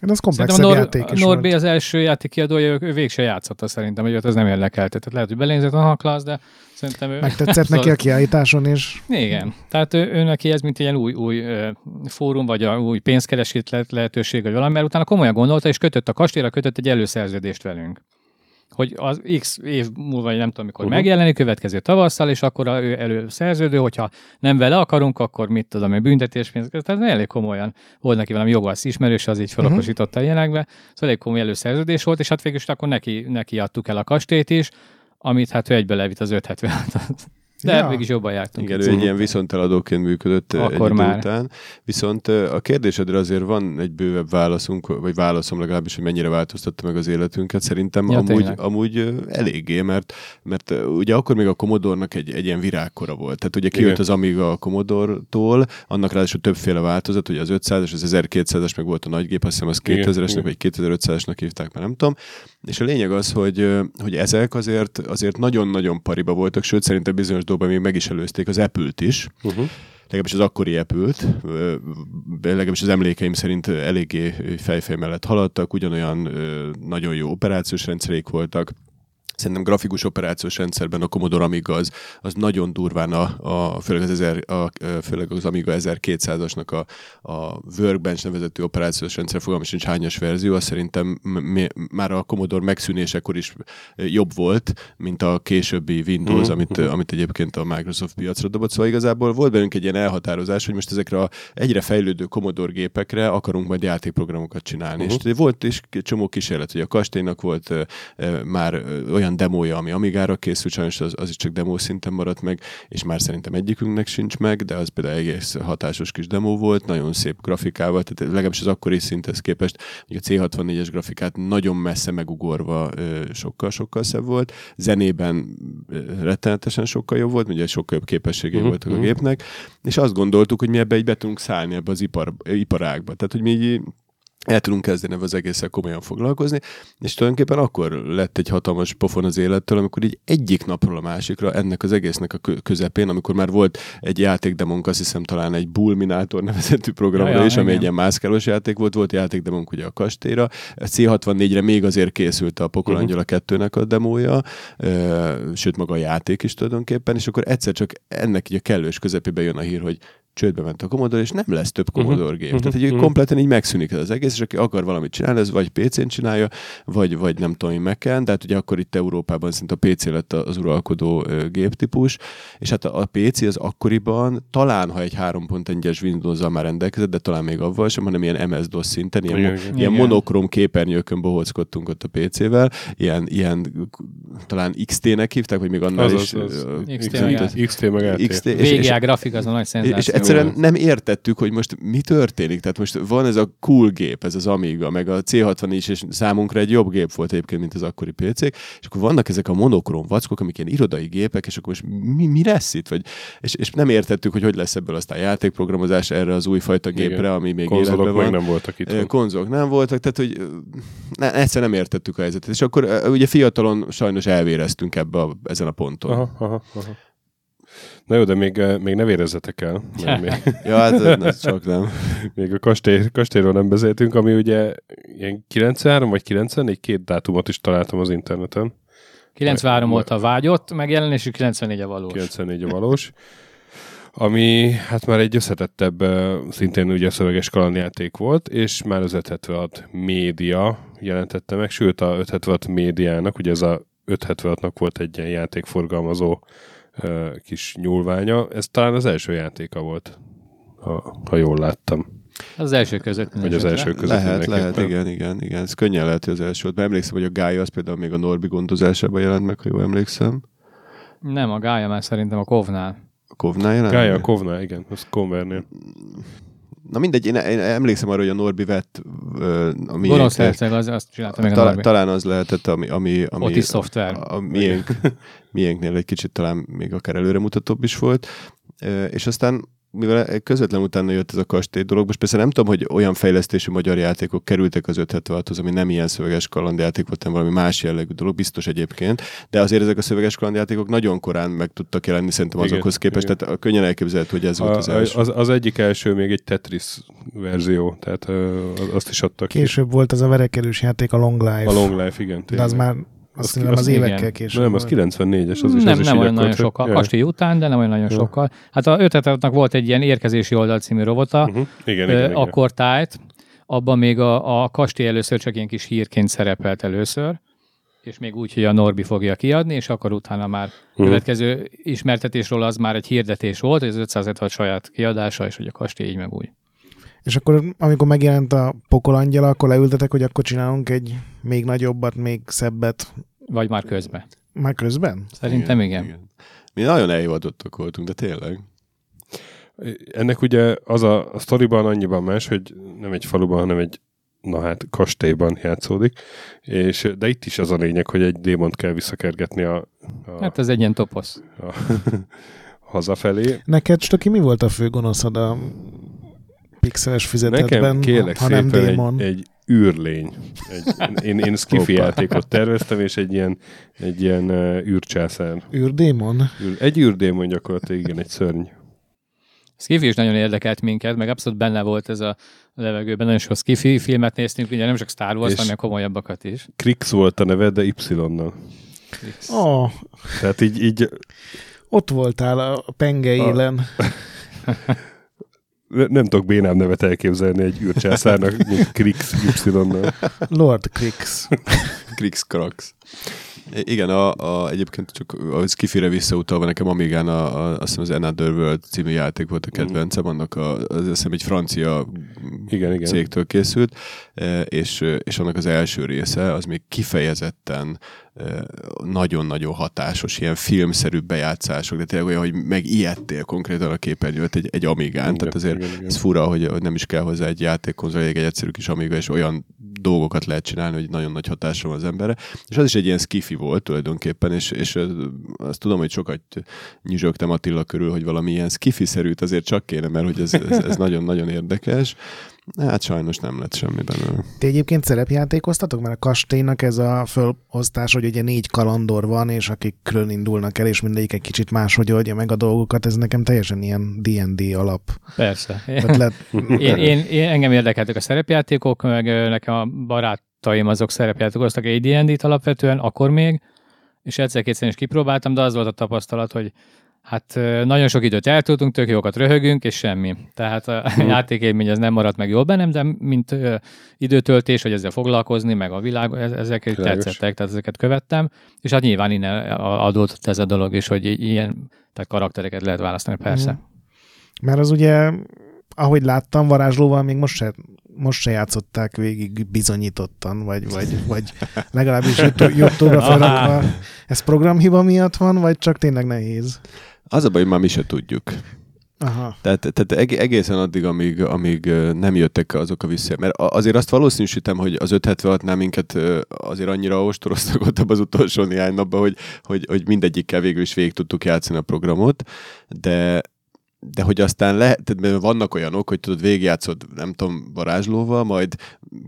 Hát az komplexebb Nor- játék is Norbi az első játékkiadója, ő, ő végse játszotta szerintem, hogy ott ez nem érdekelte. Tehát lehet, hogy belénzett a klassz, de szerintem ő... Megtetszett neki a kiállításon, és Igen. Tehát ő, ő neki ez mint ilyen új, új fórum, vagy a új pénzkeresít le- lehetőség, vagy valami, mert utána komolyan gondolta, és kötött a kastélyra, kötött egy előszerződést velünk. Hogy az X év múlva, vagy nem tudom, mikor uh-huh. megjelenik, következő tavasszal, és akkor ő előszerződő, hogyha nem vele akarunk, akkor mit tudom, egy büntetéspénz, tehát elég komolyan volt neki valami jogász ismerős, az így felokosította uh-huh. ilyenekbe, szóval elég komoly előszerződés volt, és hát végül is akkor neki, neki adtuk el a kastélyt is, amit hát ő egybe levitt az 576 De Ja. ja. mégis jobban jártunk. Igen, ő egy ilyen viszonteladóként működött ö, Akkor egy már. után. Viszont ö, a kérdésedre azért van egy bővebb válaszunk, vagy válaszom legalábbis, hogy mennyire változtatta meg az életünket. Szerintem Ja, amúgy, tényleg. amúgy ö, eléggé, mert, mert ugye akkor még a Commodore-nak egy, egy ilyen virágkora volt. Tehát ugye kijött az Amiga a Commodore-tól, annak ráadásul többféle változat, ugye az 500-as, az 1200-as, meg volt a nagygép, azt hiszem az Igen, 2000-esnek, igen. vagy 2500-asnak hívták, már nem tudom. És a lényeg az, hogy, hogy ezek azért, azért nagyon-nagyon pariba voltak, sőt szerintem bizonyos dolgokban még meg is előzték az Apple-t is. Uh-huh. legalábbis az akkori epült, legalábbis az emlékeim szerint eléggé fejfej mellett haladtak, ugyanolyan nagyon jó operációs rendszerék voltak, Szerintem grafikus operációs rendszerben a Commodore Amiga az, az nagyon durván a, a, főleg, az ezer, a, főleg az Amiga 1200-asnak a, a Workbench nevezetű operációs rendszer fogalmas sincs hányas verzió, az szerintem már a Commodore megszűnésekor is jobb volt, mint a későbbi Windows, mm-hmm. amit, amit egyébként a Microsoft piacra dobott. Szóval igazából volt bennünk egy ilyen elhatározás, hogy most ezekre a egyre fejlődő Commodore gépekre akarunk majd játékprogramokat csinálni. Mm-hmm. És volt is csomó kísérlet, hogy a kastélynak volt e, már olyan olyan demója, ami Amigára készült, sajnos az, az is csak demo szinten maradt meg, és már szerintem egyikünknek sincs meg, de az például egész hatásos kis demo volt, nagyon szép grafikával, tehát legalábbis az akkori szinthez képest, hogy a C64-es grafikát nagyon messze megugorva sokkal-sokkal szebb volt, zenében rettenetesen sokkal jobb volt, ugye sokkal jobb képességei uh-huh, voltak a mhm. gépnek, és azt gondoltuk, hogy mi ebbe egy be tudunk szállni ebbe az ipar, iparágba. Tehát, hogy mi így el tudunk kezdeni az egészen komolyan foglalkozni, és tulajdonképpen akkor lett egy hatalmas pofon az élettől, amikor így egyik napról a másikra ennek az egésznek a közepén, amikor már volt egy játékdemónk, azt hiszem talán egy Bulminátor nevezetű programra ja, ja, is, ami igen. egy ilyen mászkálós játék volt, volt játékdemónk ugye a kastélyra, a C64-re még azért készült a Pokolangyala uh-huh. 2-nek a demója, sőt maga a játék is tulajdonképpen, és akkor egyszer csak ennek így a kellős közepébe jön a hír, hogy csődbe ment a Commodore, és nem lesz több mhm. Commodore uh-huh. gép. Uh-huh. Tehát egy uh-huh. kompletten így megszűnik ez az egész, és aki akar valamit csinálni, ez vagy PC-n csinálja, vagy, vagy nem tudom, meg kell, de hát ugye akkor itt Európában szinte a PC lett az uralkodó géptípus, és hát a, a PC az akkoriban talán, ha egy 3.1-es Windows-zal már rendelkezett, de talán még avval sem, hanem ilyen MS-DOS szinten, ilyen, igen, mo- ilyen monokrom képernyőkön bohóckodtunk ott a PC-vel, ilyen, ilyen talán XT-nek hívták, vagy még annál az, is. Az, az. XT, XT, XT meg XT, és, VGA grafik az a nagy szenzáció. És egyszerűen nem értettük, hogy most mi történik. Tehát most van ez a cool gép, ez az Amiga, meg a C60 is, és számunkra egy jobb gép volt egyébként, mint az akkori pc és akkor vannak ezek a monokrom vackok, amik ilyen irodai gépek, és akkor most mi, mi lesz itt? Vagy, és, és nem értettük, hogy hogy lesz ebből aztán játékprogramozás erre az újfajta gépre, Igen. ami még Konzolok életben van. nem voltak itt. Konzolok nem voltak, tehát hogy ne, egyszer nem értettük a helyzetet. És akkor ugye fiatalon sajnos elvéreztünk ebbe a, ezen a ponton. Aha, aha, aha. Na jó, de még, eh, még ne vérezzetek el. még... ja, hát ez csak nem. még a kastély, kastélyról nem beszéltünk, ami ugye ilyen 93 vagy 94, két dátumot is találtam az interneten. 93 volt a vágyott megjelenés, és 94 a valós. 94 a valós. Ami hát már egy összetettebb, eh, szintén ugye szöveges kalandjáték volt, és már az 576 média jelentette meg, sőt a 576 médiának, ugye ez a 576-nak volt egy ilyen játékforgalmazó kis nyúlványa. Ez talán az első játéka volt, ha, ha jól láttam. Az első között. Vagy az első között. Lehet, lehet, igen, igen, igen. Ez könnyen lehet, hogy az első volt. Mert emlékszem, hogy a Gája az például még a Norbi gondozásában jelent meg, ha jól emlékszem. Nem, a Gája már szerintem a Kovnál. A Kovnál jelent? Gája a Kovnál, igen, az Convernél. Na mindegy, én, én emlékszem arra, hogy a Norbi vett a miénk, herceg, az, azt csinálta meg a Norbi. Talán az lehetett, ami... ami, ami Otis Software. A, a miénk, miénknél egy kicsit talán még akár előremutatóbb is volt. És aztán mivel közvetlen utána jött ez a kastély dolog, most persze nem tudom, hogy olyan fejlesztésű magyar játékok kerültek az 576-hoz, ami nem ilyen szöveges kalandjáték volt, hanem valami más jellegű dolog, biztos egyébként, de azért ezek a szöveges kalandjátékok nagyon korán meg tudtak jelenni szerintem igen, azokhoz képest, igen. tehát könnyen elképzelhető, hogy ez a, volt az első. Az, az egyik első még egy Tetris verzió, tehát azt is adtak Később ki. volt az a verekelős játék, a Long Life. A Long Life, igen. Tényleg. De az már azt az, az, az évekkel később. Nem, az 94-es, az is Nem, az nem olyan nagyon sokkal. Kastély után, de nem olyan nagyon ja. sokkal. Hát a ötletetnek volt egy ilyen érkezési oldal című robota, uh-huh. igen, igen, igen. akkor tájt, abban még a, a kastély először csak ilyen kis hírként szerepelt először, és még úgy, hogy a Norbi fogja kiadni, és akkor utána már uh-huh. következő ismertetésről az már egy hirdetés volt, hogy az 576 saját kiadása, és hogy a kastély így meg úgy. És akkor, amikor megjelent a pokolangyala, akkor leültetek, hogy akkor csinálunk egy még nagyobbat, még szebbet. Vagy már közben. Már közben? Szerintem igen. igen. igen. Mi nagyon elhivadottak voltunk, de tényleg. Ennek ugye az a, a sztoriban annyiban más, hogy nem egy faluban, hanem egy na hát kastélyban játszódik, és, de itt is az a lényeg, hogy egy démont kell visszakergetni a... a hát ez egy ilyen toposz. A, hazafelé. Neked, Stoki, mi volt a fő gonoszod a pixeles füzetetben, Nekem kérlek ha nem szépen démon. Egy, egy űrlény. Egy, én, én skifi játékot terveztem, és egy ilyen, egy ilyen uh, űrcsászár. Űrdémon? Űr, egy űrdémon gyakorlatilag, igen, egy szörny. Skifi is nagyon érdekelt minket, meg abszolút benne volt ez a levegőben. Nagyon sok Skifi filmet néztünk, ugye nem csak Star Wars, hanem komolyabbakat is. Krix volt a neve, de Y-nal. Oh, Tehát így, így ott voltál a penge élen. nem tudok bénább nevet elképzelni egy űrcsászárnak, mint Krix Y-nal. Lord Krix. Krix Krax. Igen, a, a, egyébként csak a Skifire visszautalva nekem Amigán a, a, azt hiszem az Another World című játék volt a kedvencem, annak a, az azt hiszem egy francia Igen, igen. cégtől készült, és, és annak az első része az még kifejezetten nagyon-nagyon hatásos, ilyen filmszerű bejátszások, de tényleg olyan, hogy megijedtél konkrétan a képernyőt egy, egy Amigán, Igen, tehát azért igen, igen. ez fura, hogy hogy nem is kell hozzá egy játékkonzol, egy egyszerű kis Amiga, és olyan dolgokat lehet csinálni, hogy nagyon nagy hatása van az emberre. És az is egy ilyen skifi volt tulajdonképpen, és, és azt tudom, hogy sokat nyizsögtem Attila körül, hogy valami ilyen skifi-szerűt azért csak kéne, mert hogy ez, ez, ez nagyon-nagyon érdekes. Hát sajnos nem lett semmi belőle. Ti egyébként szerepjátékoztatok? Mert a kastélynak ez a fölosztás, hogy ugye négy kalandor van, és akik külön indulnak el, és mindegyik egy kicsit máshogy oldja meg a dolgokat, ez nekem teljesen ilyen D&D alap. Persze. Lehet, Én, én, én, engem érdekeltek a szerepjátékok, meg nekem a barátaim azok szerepjátékoztak egy D&D-t alapvetően, akkor még, és egyszer-kétszer is kipróbáltam, de az volt a tapasztalat, hogy hát nagyon sok időt eltöltünk, tök jókat röhögünk, és semmi. Tehát a játékélmény az nem maradt meg jól bennem, de mint ö, időtöltés, hogy ezzel foglalkozni, meg a világ, ez- ezek Világos. tetszettek, tehát ezeket követtem, és hát nyilván innen adódott ez a dolog is, hogy ilyen tehát karaktereket lehet választani, persze. Mhm. mert az ugye, ahogy láttam, varázslóval még most se, most se játszották végig bizonyítottan, vagy, vagy, vagy legalábbis YouTube- YouTube-ra felrakva. Ez programhiba miatt van, vagy csak tényleg nehéz? Az a baj, hogy már mi se tudjuk. Aha. Tehát, tehát eg- egészen addig, amíg, amíg nem jöttek azok a vissza. Mert azért azt valószínűsítem, hogy az 576-nál minket azért annyira ostoroztak ott az utolsó néhány napban, hogy, hogy, hogy mindegyikkel végül is végig tudtuk játszani a programot, de de hogy aztán lehet, mert vannak olyanok, hogy tudod, végigjátszod, nem tudom, varázslóval, majd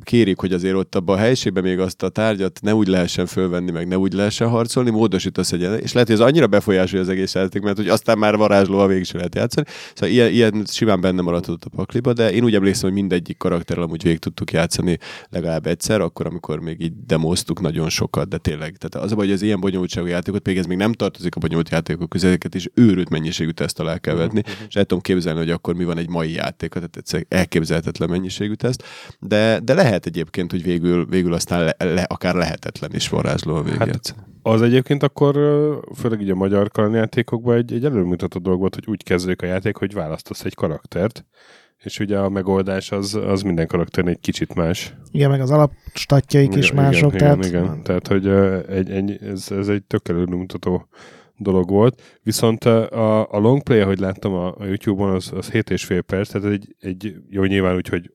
kérik, hogy azért ott abban a helységben még azt a tárgyat ne úgy lehessen fölvenni, meg ne úgy lehessen harcolni, módosítasz egy és lehet, hogy ez annyira befolyásolja az egész játék, mert hogy aztán már varázslóval végig sem lehet játszani. Szóval ilyen, ilyen simán benne maradhatott a pakliba, de én úgy emlékszem, hogy mindegyik karakterrel amúgy végig tudtuk játszani legalább egyszer, akkor, amikor még így demoztuk nagyon sokat, de tényleg. Tehát az a baj, hogy az ilyen bonyolultságú játékot, még ez még nem tartozik a bonyolult játékok közé, ezeket is őrült mennyiségű teszt alá kell vetni, és el tudom képzelni, hogy akkor mi van egy mai játék, tehát egyszer elképzelhetetlen mennyiségű teszt, de, de lehet egyébként, hogy végül, végül aztán le, le, akár lehetetlen is varázsló a végjátszani. Az egyébként akkor, főleg így a magyar kalandjátékokban egy, egy előmutató dolog volt, hogy úgy kezdődik a játék, hogy választasz egy karaktert, és ugye a megoldás az, az minden karakternél egy kicsit más. Igen, meg az alapstatjaik is Igen, mások, igen, tehát Igen, igen. Tehát, hogy egy, egy, ez, ez egy tök előmutató dolog volt. Viszont a, a long play, ahogy láttam a, a YouTube-on, az, az 7,5 perc, tehát egy, egy jó nyilván úgy, hogy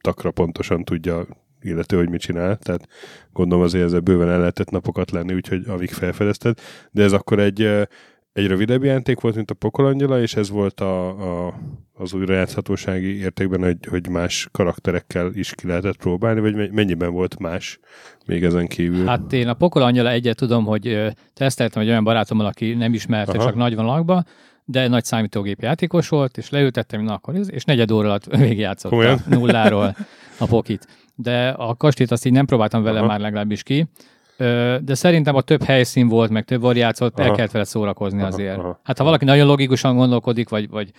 takra pontosan tudja illető, hogy mit csinál, tehát gondolom azért ezzel bőven el lehetett napokat lenni, úgyhogy amíg felfedezted, de ez akkor egy, egy rövidebb játék volt, mint a Pokolangyala, és ez volt a, a, az újrajátszhatósági értékben, hogy, hogy más karakterekkel is ki lehetett próbálni, vagy me- mennyiben volt más még ezen kívül? Hát én a Pokol Angyala egyet tudom, hogy teszteltem egy olyan barátommal, aki nem ismerte, Aha. csak nagy vonalakba, de nagy számítógép játékos volt, és leültettem, na akkor ez, és negyed óra alatt végigjátszotta nulláról a pokit. De a kastélyt azt így nem próbáltam vele Aha. már legalábbis ki, de szerintem a több helyszín volt, meg több variációt, el kellett vele szórakozni Aha, azért. aha. Hát ha valaki nagyon logikusan gondolkodik, vagy, vagy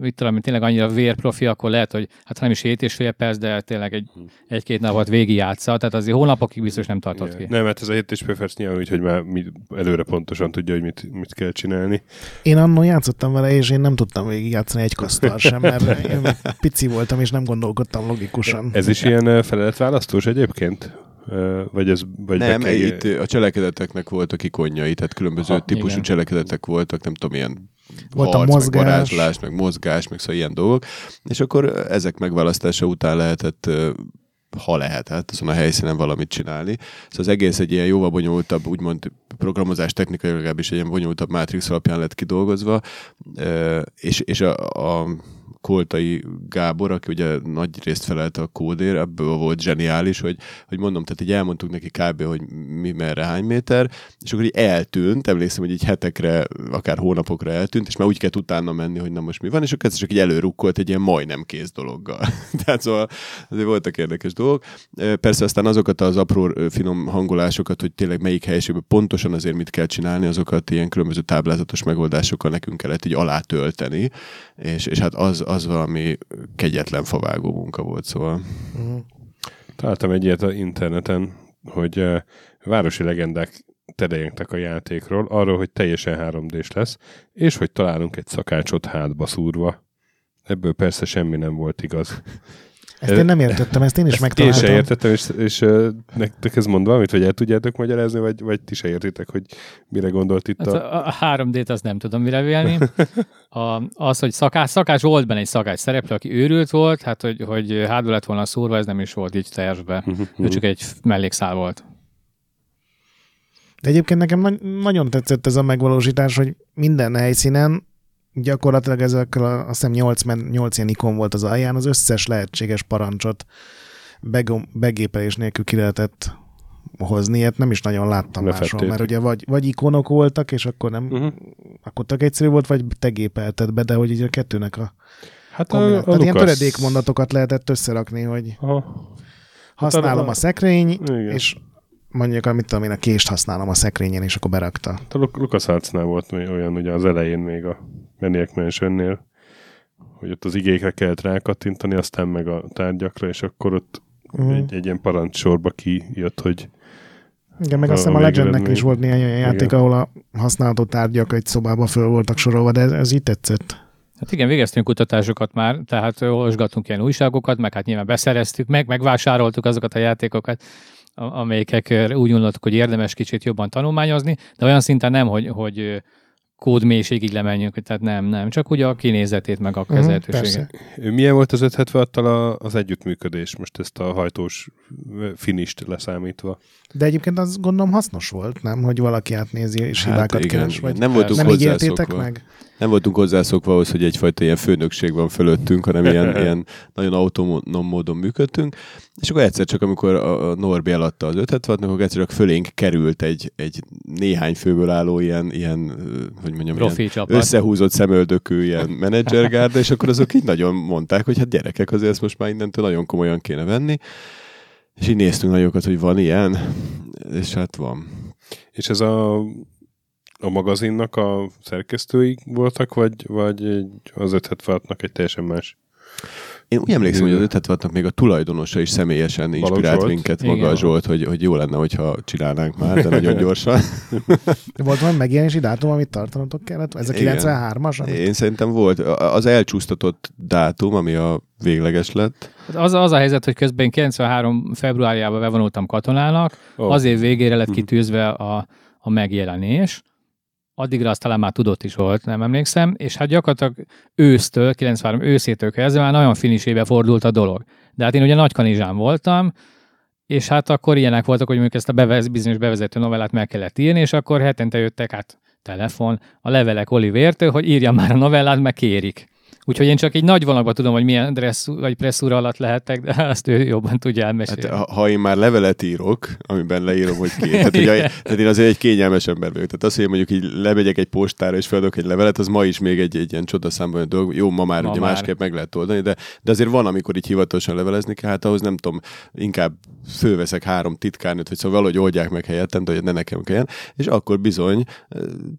mit tudom, én, tényleg annyira vérprofi, akkor lehet, hogy hát nem is 7 és fél perc, de tényleg egy, egy-két napot végigjátsza, tehát azért hónapokig biztos nem tartott ki. Nem, mert ez a 7 és fél perc nyilván úgy, hogy már mi, előre pontosan tudja, hogy mit, mit kell csinálni. én annól játszottam vele, és én nem tudtam végigjátszani egy kasztal sem, mert én pici voltam, és nem gondolkodtam logikusan. Ez is ilyen ö, feleletválasztós egyébként? Vagy ez... Vagy Nem, kell- itt a cselekedeteknek voltak ikonjai, tehát különböző Aha, típusú igen. cselekedetek voltak, nem tudom, ilyen Volt a harc, mozgás. meg varázslás, meg mozgás, meg szóval ilyen dolgok, és akkor ezek megválasztása után lehetett ha lehetett azon a helyszínen valamit csinálni. Szóval az egész egy ilyen jóval bonyolultabb, úgymond programozás technikai legalábbis egy ilyen bonyolultabb Matrix alapján lett kidolgozva, és, és a, a Koltai Gábor, aki ugye nagy részt felelt a kódér, ebből volt zseniális, hogy, hogy mondom, tehát így elmondtuk neki kb. hogy mi merre hány méter, és akkor így eltűnt, emlékszem, hogy így hetekre, akár hónapokra eltűnt, és már úgy kellett utána menni, hogy na most mi van, és akkor csak így előrukkolt egy ilyen majdnem kész dologgal. tehát szóval azért voltak érdekes dolgok. Persze aztán azokat az apró finom hangolásokat, hogy tényleg melyik helyiségben pontosan azért mit kell csinálni, azokat ilyen különböző táblázatos megoldásokkal nekünk kellett így alátölteni, és, és hát az, az valami kegyetlen favágó munka volt, szóval. Uh-huh. Találtam egy ilyet a interneten, hogy uh, városi legendák terjengtek a játékról, arról, hogy teljesen 3 d lesz, és hogy találunk egy szakácsot hátba szúrva. Ebből persze semmi nem volt igaz. Ezt én nem értettem, ezt én is ezt megtaláltam. Én se értettem, és, és nektek ez mond valamit, vagy el tudjátok magyarázni, vagy, vagy ti se értitek, hogy mire gondolt itt hát a... A 3D-t azt nem tudom mire vélni. A, az, hogy szakás, szakás volt benne egy szakás szereplő, aki őrült volt, hát hogy, hogy hátba lett volna szúrva, ez nem is volt így tervbe. ő csak egy mellékszál volt. De egyébként nekem na- nagyon tetszett ez a megvalósítás, hogy minden helyszínen gyakorlatilag ezekkel a, azt hiszem 8, 8 ilyen ikon volt az alján, az összes lehetséges parancsot begom, begépelés nélkül ki lehetett hozni, ilyet nem is nagyon láttam máshol, mert ugye vagy, vagy ikonok voltak, és akkor nem, uh-huh. akkor tök egyszerű volt, vagy te gépelted be, de hogy így a kettőnek a Hát a, a Tehát Lukasz... ilyen töredékmondatokat lehetett összerakni, hogy Aha. használom hát a, a szekrény, igen. és mondjuk, amit tudom én, a kést használom a szekrényen, és akkor berakta. Hát a Lucas Artsnál volt olyan ugye az elején még a Maniac Mansionnél, hogy ott az igékre kellett rákattintani, aztán meg a tárgyakra, és akkor ott mm. egy, egy ilyen parancsorba kijött, hogy igen, meg azt hiszem a, a Legendnek is volt néhány olyan játék, ahol a használható tárgyak egy szobába föl voltak sorolva, de ez, ez így tetszett. Hát igen, végeztünk kutatásokat már, tehát olvasgattunk ilyen újságokat, meg hát nyilván beszereztük, meg megvásároltuk azokat a játékokat, amelyek úgy gondoltuk, hogy érdemes kicsit jobban tanulmányozni, de olyan szinten nem, hogy, hogy kódmélységig lemenjünk, tehát nem, nem, csak ugye a kinézetét, meg a mhm, kezelhetőséget. Uh-huh, Milyen volt az 576-tal az együttműködés, most ezt a hajtós finist leszámítva? De egyébként az gondolom hasznos volt, nem? Hogy valaki átnézi és hát hibákat igen, keres, vagy nem voltunk nem így meg? Nem voltunk hozzászokva ahhoz, hogy egyfajta ilyen főnökség van fölöttünk, hanem ilyen, ilyen nagyon autonóm módon működtünk. És akkor egyszer csak, amikor a Norbi eladta az 576 akkor egyszer csak fölénk került egy, egy néhány főből álló ilyen, ilyen hogy mondjam, Profi ilyen összehúzott szemöldökű ilyen menedzsergárda, és akkor azok így nagyon mondták, hogy hát gyerekek, azért ezt most már innentől nagyon komolyan kéne venni. És így néztünk nagyokat, hogy van ilyen, és hát van. És ez a, a magazinnak a szerkesztői voltak, vagy, vagy az 576-nak egy teljesen más? Én úgy emlékszem, hogy az 576-nak még a tulajdonosa is személyesen inspirált minket, maga Igen. Zsolt, hogy, hogy jó lenne, hogyha csinálnánk már, de nagyon gyorsan. volt valami megjelenési dátum, amit tartanotok kellett? Ez a 93-as? Amit... Én szerintem volt. Az elcsúsztatott dátum, ami a végleges lett. Az, az a helyzet, hogy közben 93 februárjában bevonultam katonának, oh. azért végére lett mhm. kitűzve a, a megjelenés, addigra azt talán már tudott is volt, nem emlékszem, és hát gyakorlatilag ősztől, 93 őszétől kezdve már nagyon finisébe fordult a dolog. De hát én ugye nagy kanizsán voltam, és hát akkor ilyenek voltak, hogy mondjuk ezt a bevez, bizonyos bevezető novellát meg kellett írni, és akkor hetente jöttek át telefon, a levelek Olivértől, hogy írja már a novellát, meg kérik. Úgyhogy én csak egy nagy vonalban tudom, hogy milyen dresszú, vagy presszúra alatt lehetek, de azt ő jobban tudja elmesélni. Hát, ha én már levelet írok, amiben leírom, hogy két. Tehát, ugye, tehát én azért egy kényelmes ember vagyok. Tehát az, hogy mondjuk így lemegyek egy postára és feladok egy levelet, az ma is még egy, egy ilyen csodaszámban dolog. Jó, ma már ma ugye már. másképp meg lehet oldani, de, de azért van, amikor így hivatalosan levelezni kell, hát ahhoz nem tudom, inkább fölveszek három titkárnőt, hogy szóval valahogy oldják meg helyettem, de hogy ne nekem kelljen, és akkor bizony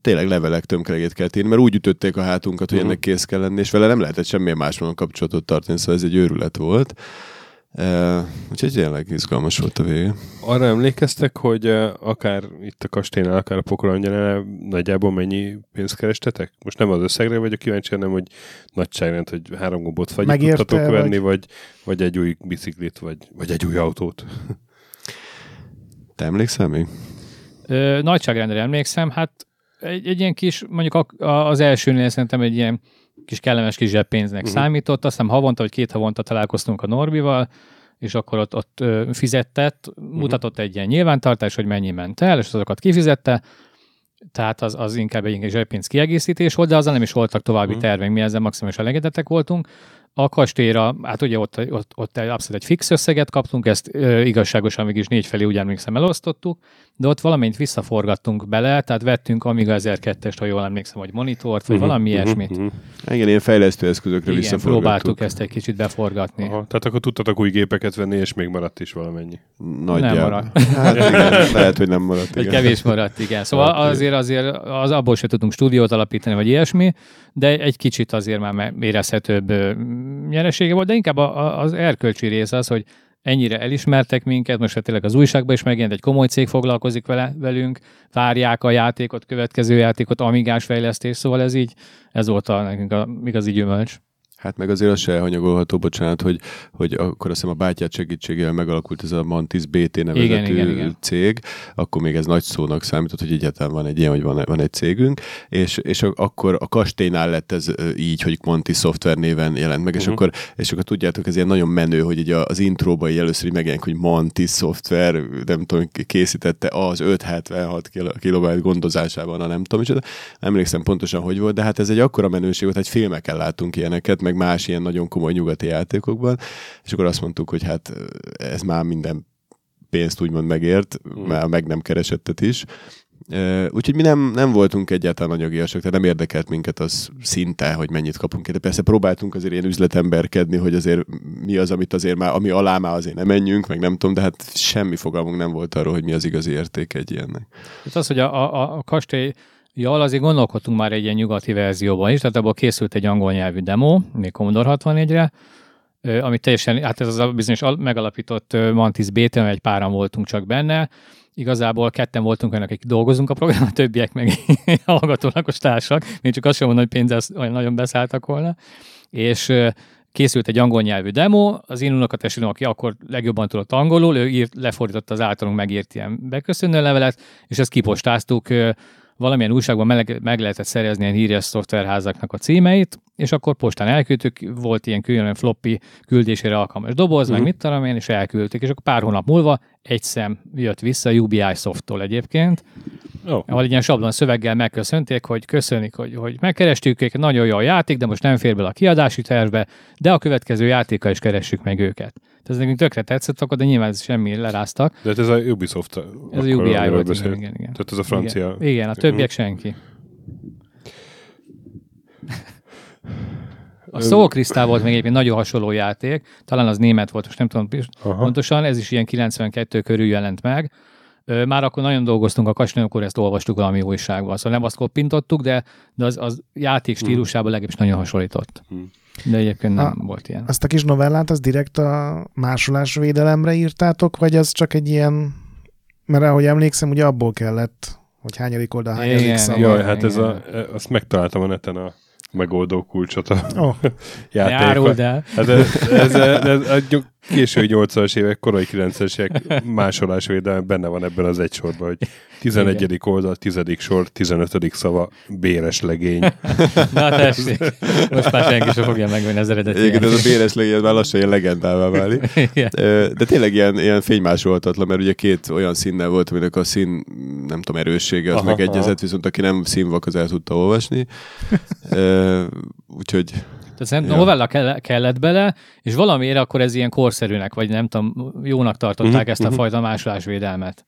tényleg levelek tömkelegét kell írni, mert úgy ütötték a hátunkat, hogy uh-huh. ennek kész kell lenni, és vele nem nem lehetett semmilyen máshol kapcsolatot tartani, szóval ez egy őrület volt. Uh, úgyhogy tényleg izgalmas volt a vége. Arra emlékeztek, hogy uh, akár itt a kastélynál, akár a pokolangyánál nagyjából mennyi pénzt kerestetek? Most nem az összegre vagyok kíváncsi, hanem hogy nagyságrend, hogy három gombot fagyit tudtatok vagy... venni, vagy, vagy egy új biciklit, vagy, vagy egy új autót. Te emlékszel még? Ö, nagyságrendre emlékszem, hát egy, egy ilyen kis, mondjuk az elsőnél szerintem egy ilyen kis kellemes kis zseppénznek uh-huh. számított, aztán havonta vagy két havonta találkoztunk a Norbival, és akkor ott, ott fizetett, uh-huh. mutatott egy ilyen nyilvántartás, hogy mennyi ment el, és azokat kifizette, tehát az, az inkább egy zsebpénz kiegészítés volt, de azzal nem is voltak további Mhm. terveink, mi ezzel maximális elégedettek voltunk. A kastélyra, hát ugye ott, ott, ott abszolút egy fix összeget kaptunk, ezt ö, igazságosan mégis négy felé úgy emlékszem elosztottuk, de ott valamint visszaforgattunk bele, tehát vettünk Amiga 1002-est, ha jól emlékszem, vagy monitort, vagy Mhm, valami mhm, ilyesmit. mhm. Igen, ilyen fejlesztő eszközökre Igen, visszaforgattuk. próbáltuk ezt egy kicsit beforgatni. Aha, tehát akkor tudtatok új gépeket venni, és még maradt is valamennyi. Nagyjából. Nem maradt. Hát igen, lehet, hogy nem maradt. Egy Igen. kevés maradt, igen. Szóval azért, azért az abból se tudunk stúdiót alapítani, vagy ilyesmi, de egy kicsit azért már érezhetőbb nyeresége volt, de inkább a, a, az erkölcsi rész az, hogy ennyire elismertek minket, most hát tényleg az újságban is megjelent, egy komoly cég foglalkozik vele, velünk, várják a játékot, következő játékot, amigás fejlesztés, szóval ez így, ez volt a, nekünk a igazi gyümölcs. Hát meg azért az se elhanyagolható, bocsánat, hogy, hogy akkor azt hiszem a bátyát segítségével megalakult ez a Mantis BT nevezetű Igen, igen, igen. cég, akkor még ez nagy szónak számított, hogy egyáltalán van egy ilyen, hogy van, van egy cégünk, és, és akkor a kastélynál lett ez így, hogy Mantis Software néven jelent meg, és, Mhm. akkor, és akkor tudjátok, ez ilyen nagyon menő, hogy így az intróban így először így megjelenik, hogy Mantis Software, nem tudom, készítette az 576 kil- kilobájt gondozásában, a nem tudom, és emlékszem pontosan, hogy volt, de hát ez egy akkora menőség volt, hogy filmeken látunk ilyeneket, meg más ilyen nagyon komoly nyugati játékokban, és akkor azt mondtuk, hogy hát ez már minden pénzt úgymond megért, Mm. már meg nem keresettet is. Ö, Úgyhogy mi nem, nem voltunk egyáltalán anyagiasak, tehát nem érdekelt minket az szinte, hogy mennyit kapunk. De persze próbáltunk azért ilyen üzletemberkedni, hogy azért mi az, amit azért már, ami alá már azért nem menjünk, meg nem tudom, de hát semmi fogalmunk nem volt arról, hogy mi az igazi érték egy ilyennek. Tehát az, hogy a, a, a kastély Ja, azért gondolkodtunk már egy ilyen nyugati verzióban is, tehát abból készült egy angol nyelvű demo, még Commodore 64-re, ö, ami teljesen, hát ez az a bizonyos al- megalapított Mantis BT, egy páran voltunk csak benne. Igazából ketten voltunk olyanok, akik dolgozunk a program, a többiek meg hallgatólagos társak, még csak azt sem mondom, hogy pénzzel olyan nagyon beszálltak volna. És készült egy angol nyelvű demo, az én unokatestvérim, aki akkor legjobban tudott angolul, ő írt, lefordította az általunk megírt ilyen beköszönő levelet, és ezt kipostáztuk, valamilyen újságban meg, meg lehetett szerezni ilyen híres szoftverházaknak a címeit, és akkor postán elküldtük, volt ilyen külön floppy küldésére alkalmas doboz, Mhm. meg mit tudom én, és elküldtük, és akkor pár hónap múlva egy szem jött vissza UBI softtól egyébként, Oh. ahol egy ilyen sablon szöveggel megköszönték, hogy köszönik, hogy, hogy megkerestük őket, nagyon jó a játék, de most nem fér bele a kiadási tervbe, de a következő játékkal is keressük meg őket. Tehát ez nekünk tökre tetszett, akkor de nyilván ez semmi leráztak. De hát ez a Ubisoft. Ez a UBI volt, igen, igen, igen. Tehát ez a francia. Igen, igen a többiek senki. A Soul Crystal volt még egyébként nagyon hasonló játék, talán az német volt, most nem tudom Aha. pontosan, ez is ilyen 92 körül jelent meg. Már akkor nagyon dolgoztunk a kastély, akkor ezt olvastuk valami újságban. Szóval nem azt koppintottuk, de, de az, az játék stílusában legalábbis nagyon hasonlított. Hmm. De egyébként nem Ah. volt ilyen. Azt a kis novellát, az direkt a másolásvédelemre írtátok, vagy az csak egy ilyen, mert ahogy emlékszem, ugye abból kellett, hogy hányadik oldal, hányadik Igen, szava. Jaj, igen, hát ez igen. a, azt megtaláltam a neten a megoldó kulcsot a Ó, Ne áruld játékban. el. Hát ez, ez, ez, ez ny- késő 80-as évek, korai 90-es évek másolásvédelme benne van ebben az egy sorban, hogy 11. oldal, 10. sor, 15. szava, béres legény. Na tessék, most már senki sem fogja megvenni az eredeti. Egyébként ez a béres legény már lassan ilyen legendává válik. Igen. De tényleg ilyen, ilyen fénymásolhatatlan, mert ugye két olyan színnel volt, aminek a szín, nem tudom, erőssége, az Aha, megegyezett, aha. viszont aki nem színvak, az el tudta olvasni. Úgyhogy Tehát szerintem Ja. novella kell- kellett bele, és valamiért akkor ez ilyen korszerűnek, vagy nem tudom, jónak tartották Mhm, ezt a mhm. fajta másolásvédelmet.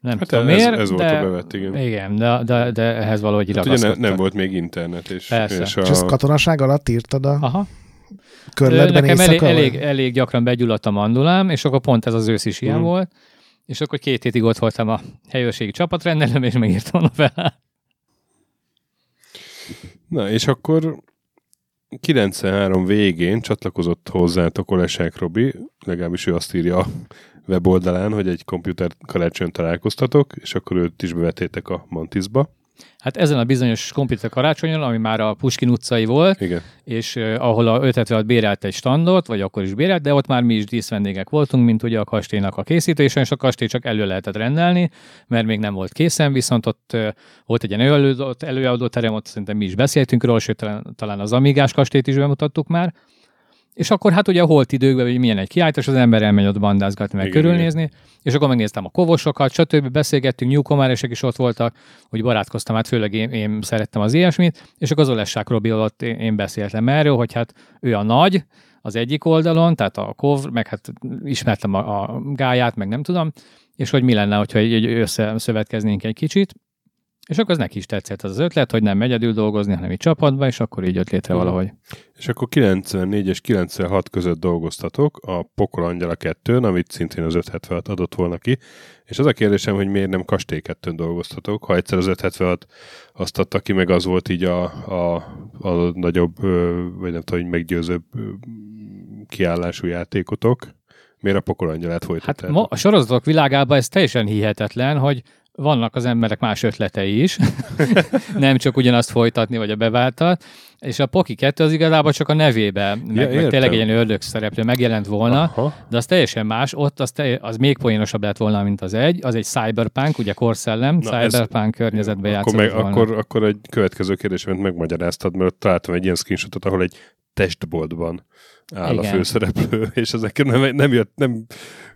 Nem Hát tudom ez, miért, ez volt de, a bevett, igen. Igen, de, de, de ehhez valahogy Hát ugye ne, nem volt még internet, és, Persze. és és ezt a, katonaság alatt írtad a Aha. körletben Nekem elég, éjszaka? elég, elég gyakran begyulladt a mandulám, és akkor pont ez az ősz is ilyen Mhm. volt, és akkor két hétig ott voltam a helyőrségi csapatrendelem, és megírtam a fel. Na, és akkor 93 végén csatlakozott hozzátok Olesák Robi, legalábbis ő azt írja a weboldalán, hogy egy komputer karácsony találkoztatok, és akkor őt is bevetétek a Mantisba. Hát ezen a bizonyos komputer karácsonyon, ami már a Puskin utcai volt, Igen. és uh, ahol a 576 bérelt egy standot, vagy akkor is bérelt, de ott már mi is díszvendégek voltunk, mint ugye a kastélynak a készítésen, és a kastély csak elő lehetett rendelni, mert még nem volt készen, viszont ott uh, volt egy ilyen előadó, előadó terem, ott szerintem mi is beszéltünk róla, sőt talán, talán az Amigás kastélyt is bemutattuk már, és akkor hát ugye a holt időkben, hogy milyen egy kiállítás, az ember elmegy ott bandázgatni, meg Igen, körülnézni, és akkor megnéztem a kovosokat, stb. beszélgettünk, newcomeresek is ott voltak, hogy barátkoztam, hát főleg én, én szerettem az ilyesmit, és akkor az Olessák Robi ott én, beszéltem erről, hogy hát ő a nagy, az egyik oldalon, tehát a kov, meg hát ismertem a, a gáját, meg nem tudom, és hogy mi lenne, hogyha egy összeszövetkeznénk egy kicsit, és akkor az neki is tetszett az, az ötlet, hogy nem egyedül dolgozni, hanem így csapatba, és akkor így jött létre Mhm. valahogy. És akkor 94 és 96 között dolgoztatok a Pokol Angyala 2 amit szintén az 576 adott volna ki. És az a kérdésem, hogy miért nem Kastély 2 dolgoztatok, ha egyszer az 576 azt adta ki, meg az volt így a, a, a nagyobb, vagy nem tudom, hogy meggyőzőbb kiállású játékotok. Miért a Pokol Angyalát Hát folytattátok? ma a sorozatok világában ez teljesen hihetetlen, hogy vannak az emberek más ötletei is, nem csak ugyanazt folytatni, vagy a beváltat, és a Poki 2 az igazából csak a nevébe, meg, meg értem. tényleg egy ilyen ördög szereplő megjelent volna, Aha. de az teljesen más, ott az, te, az még poénosabb lett volna, mint az egy, az egy cyberpunk, ugye korszellem, Na, ez- cyberpunk környezetben akkor, játszott meg, volna. akkor, akkor egy következő kérdésemet megmagyaráztad, mert ott találtam egy ilyen screenshotot, ahol egy testboltban áll Igen. a főszereplő, és ez nekem nem, nem, jött, nem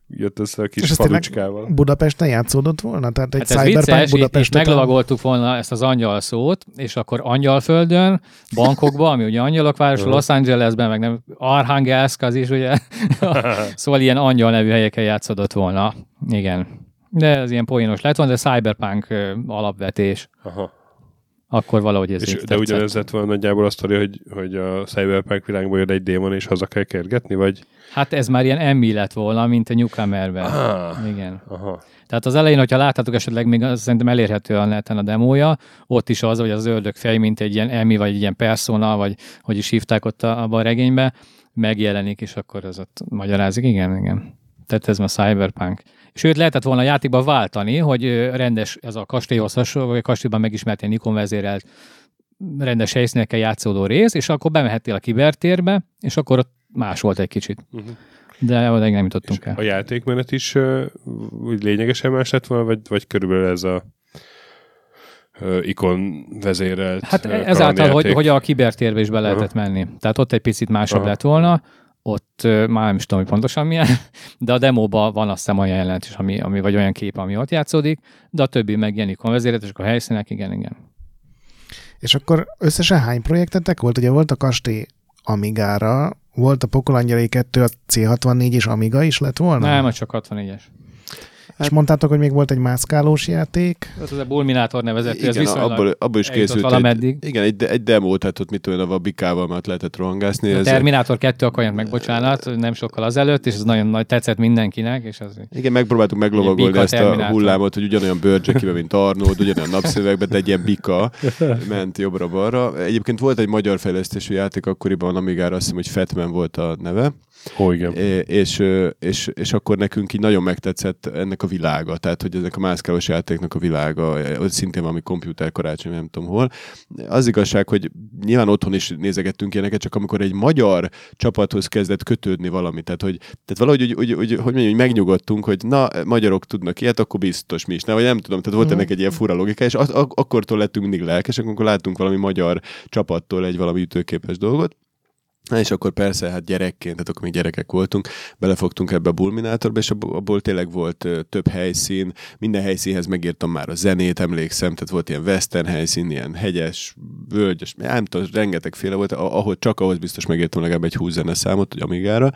jött össze a kis És falucskával. Budapesten játszódott volna? Tehát egy Hát ez Cyberpunk vicces, Budapestet meglovagoltuk volna ezt az angyal szót, és akkor angyalföldön, bankokban, ami ugye angyalok városa, Aha. Los Angelesben, meg nem, Arhangelsk az is, ugye, szóval ilyen angyal nevű helyeken játszódott volna. Igen. De ez ilyen poénos lett volna, de cyberpunk alapvetés. Aha. Akkor valahogy ez És, így de ugyanez lett volna nagyjából a sztori, hogy, hogy a Cyberpunk világban jön egy démon, és haza kell kergetni, vagy? Hát ez már ilyen emmi lett volna, mint a Newcomerben. Ah. Igen. Aha. Tehát az elején, hogyha láttátok esetleg még az szerintem elérhető a neten a demója, ott is az, hogy az ördög fej, mint egy ilyen Emmy, vagy egy ilyen persona, vagy hogy is hívták ott a, abban a regénybe, megjelenik, és akkor az ott magyarázik. Igen, igen. Tehát ez ma cyberpunk. És őt lehetett volna a játékba váltani, hogy rendes, ez a kastélyhoz hasonló, vagy a kastélyban megismert ilyen Nikon vezérelt rendes helyszínekkel játszódó rész, és akkor bemehettél a kibertérbe, és akkor ott más volt egy kicsit. Uh-huh. De odáig nem És jutottunk el. a játékmenet is uh, úgy lényegesen más lett volna, vagy, vagy körülbelül ez a uh, ikon vezérelt Hát ö, ezáltal, hogy, hogy a kibertérbe is be lehetett menni. Tehát ott egy picit másabb Aha. lett volna, ott már nem is tudom, hogy pontosan milyen, de a demóban van azt hiszem olyan jelenet is, ami, ami, vagy olyan kép, ami ott játszódik, de a többi meg ilyen ikon vezéretes, a helyszínek, igen, igen. És akkor összesen hány projektetek volt? Ugye volt a kastély Amigára, volt a Pokolangyalai 2, a C64 és Amiga is lett volna? Nem, csak 64-es. És mondtátok, hogy még volt egy mászkálós játék. Ott az a Bulminátor nevezetű, ez Igen, viszonylag abból, abból is készült egy, valameddig. igen, egy, egy demo, tehát ott mit tudom, a bikával már lehetett rohangászni. A ez- Terminátor 2 akkor jelent meg, bocsánat, nem sokkal azelőtt, és ez nagyon nagy tetszett mindenkinek, és az Igen, megpróbáltuk meglovagolni ezt a hullámot, hogy ugyanolyan bőrcsekibe, mint Arnold, ugyanolyan napszövegbe, de egy ilyen bika ment jobbra-balra. Egyébként volt egy magyar fejlesztésű játék akkoriban, Amigára azt hiszem, hogy Fatman volt a neve, Ó, igen. É- és, ö, és, és akkor nekünk így nagyon megtetszett ennek a világa, tehát hogy ennek a mászkálós játéknak a világa, szintén valami komputer karácsony, nem tudom hol. Az igazság, hogy nyilván otthon is nézegettünk ilyeneket, csak amikor egy magyar csapathoz kezdett kötődni valami, tehát hogy tehát valahogy úgy, úgy, úgy, hogy mondjam, hogy megnyugodtunk, hogy na, magyarok tudnak ilyet, akkor biztos mi is, ne, vagy nem tudom, tehát volt Mhm. ennek egy ilyen fura logika, és ak- akkortól lettünk mindig lelkesek, amikor láttunk valami magyar csapattól egy valami ütőképes dolgot, Na és akkor persze, hát gyerekként, tehát akkor még gyerekek voltunk, belefogtunk ebbe a bulminátorba, és abból, tényleg volt több helyszín, minden helyszínhez megírtam már a zenét, emlékszem, tehát volt ilyen western helyszín, ilyen hegyes, völgyes, nem tudom, rengetegféle volt, ahol csak ahhoz biztos megírtam legalább egy 20 zeneszámot, hogy Amigára,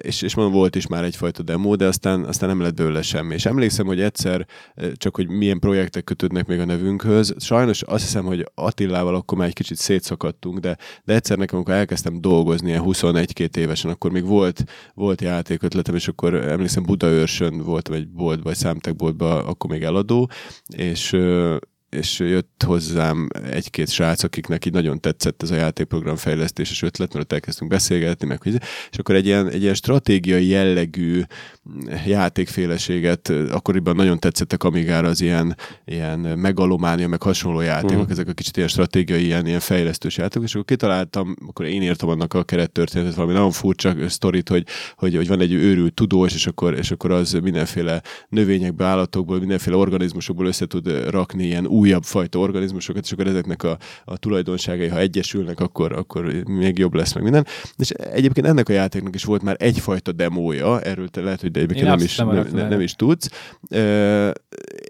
és, és mondom, volt is már egyfajta demo, de aztán, aztán nem lett belőle semmi. És emlékszem, hogy egyszer, csak hogy milyen projektek kötődnek még a nevünkhöz, sajnos azt hiszem, hogy Attilával akkor már egy kicsit szétszakadtunk, de, de egyszer nekem, amikor elkezdtem dolgozni, ilyen 21-2 évesen, akkor még volt, volt játékötletem, és akkor emlékszem Budaörsön voltam egy boltba, vagy számtekboltba, akkor még eladó, és és jött hozzám egy-két srác, akiknek így nagyon tetszett ez a játékprogram fejlesztéses ötlet, mert elkezdtünk beszélgetni, meg és akkor egy ilyen, egy ilyen stratégiai jellegű játékféleséget, akkoriban nagyon tetszettek Amigára az ilyen, ilyen megalománia, meg hasonló játékok, uh-huh. ezek a kicsit ilyen stratégiai, ilyen, ilyen fejlesztős játékok, és akkor kitaláltam, akkor én írtam annak a kerettörténetet, valami nagyon furcsa sztorit, hogy, hogy, hogy van egy őrült tudós, és akkor, és akkor az mindenféle növényekből, állatokból, mindenféle organizmusokból össze tud rakni ilyen új újabb fajta organizmusokat, és akkor ezeknek a, a tulajdonságai, ha egyesülnek, akkor, akkor még jobb lesz meg minden. És egyébként ennek a játéknak is volt már egyfajta demója, erről te lehet, hogy de egyébként nem is, nem, nem, nem is tudsz. E,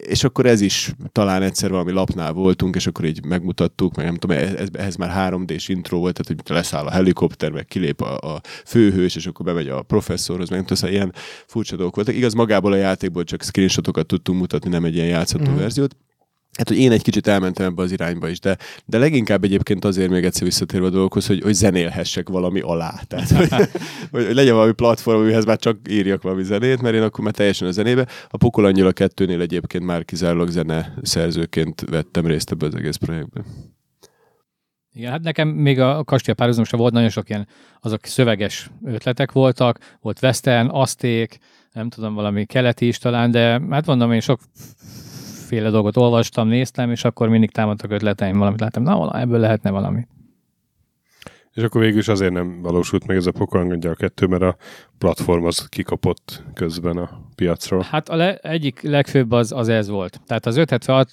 és akkor ez is talán egyszer valami lapnál voltunk, és akkor így megmutattuk, meg nem tudom, ez, ehhez már 3D-s intro volt, tehát hogy leszáll a helikopter, meg kilép a, a főhős, és akkor bemegy a professzorhoz, meg nem tudom, szóval ilyen furcsa dolgok voltak. Igaz, magából a játékból csak screenshotokat tudtunk mutatni, nem egy ilyen játszható mm. verziót. Hát, hogy én egy kicsit elmentem ebbe az irányba is, de, de leginkább egyébként azért még egyszer visszatérve a dolgokhoz, hogy, hogy zenélhessek valami alá. Tehát, hogy, hogy, legyen valami platform, amihez már csak írjak valami zenét, mert én akkor már teljesen a zenébe. A Pokol a kettőnél egyébként már kizárólag zene szerzőként vettem részt ebbe az egész projektben. Igen, hát nekem még a kastély párhuzamosra volt nagyon sok ilyen, azok szöveges ötletek voltak, volt western, azték, nem tudom, valami keleti is talán, de hát mondom, én sok féle dolgot olvastam, néztem, és akkor mindig támadtak ötleteim, valamit láttam, na, ebből lehetne valami. És akkor végül is azért nem valósult meg ez a Pokolangya a kettő, mert a platform az kikapott közben a piacról. Hát a le, egyik legfőbb az, az ez volt. Tehát az 576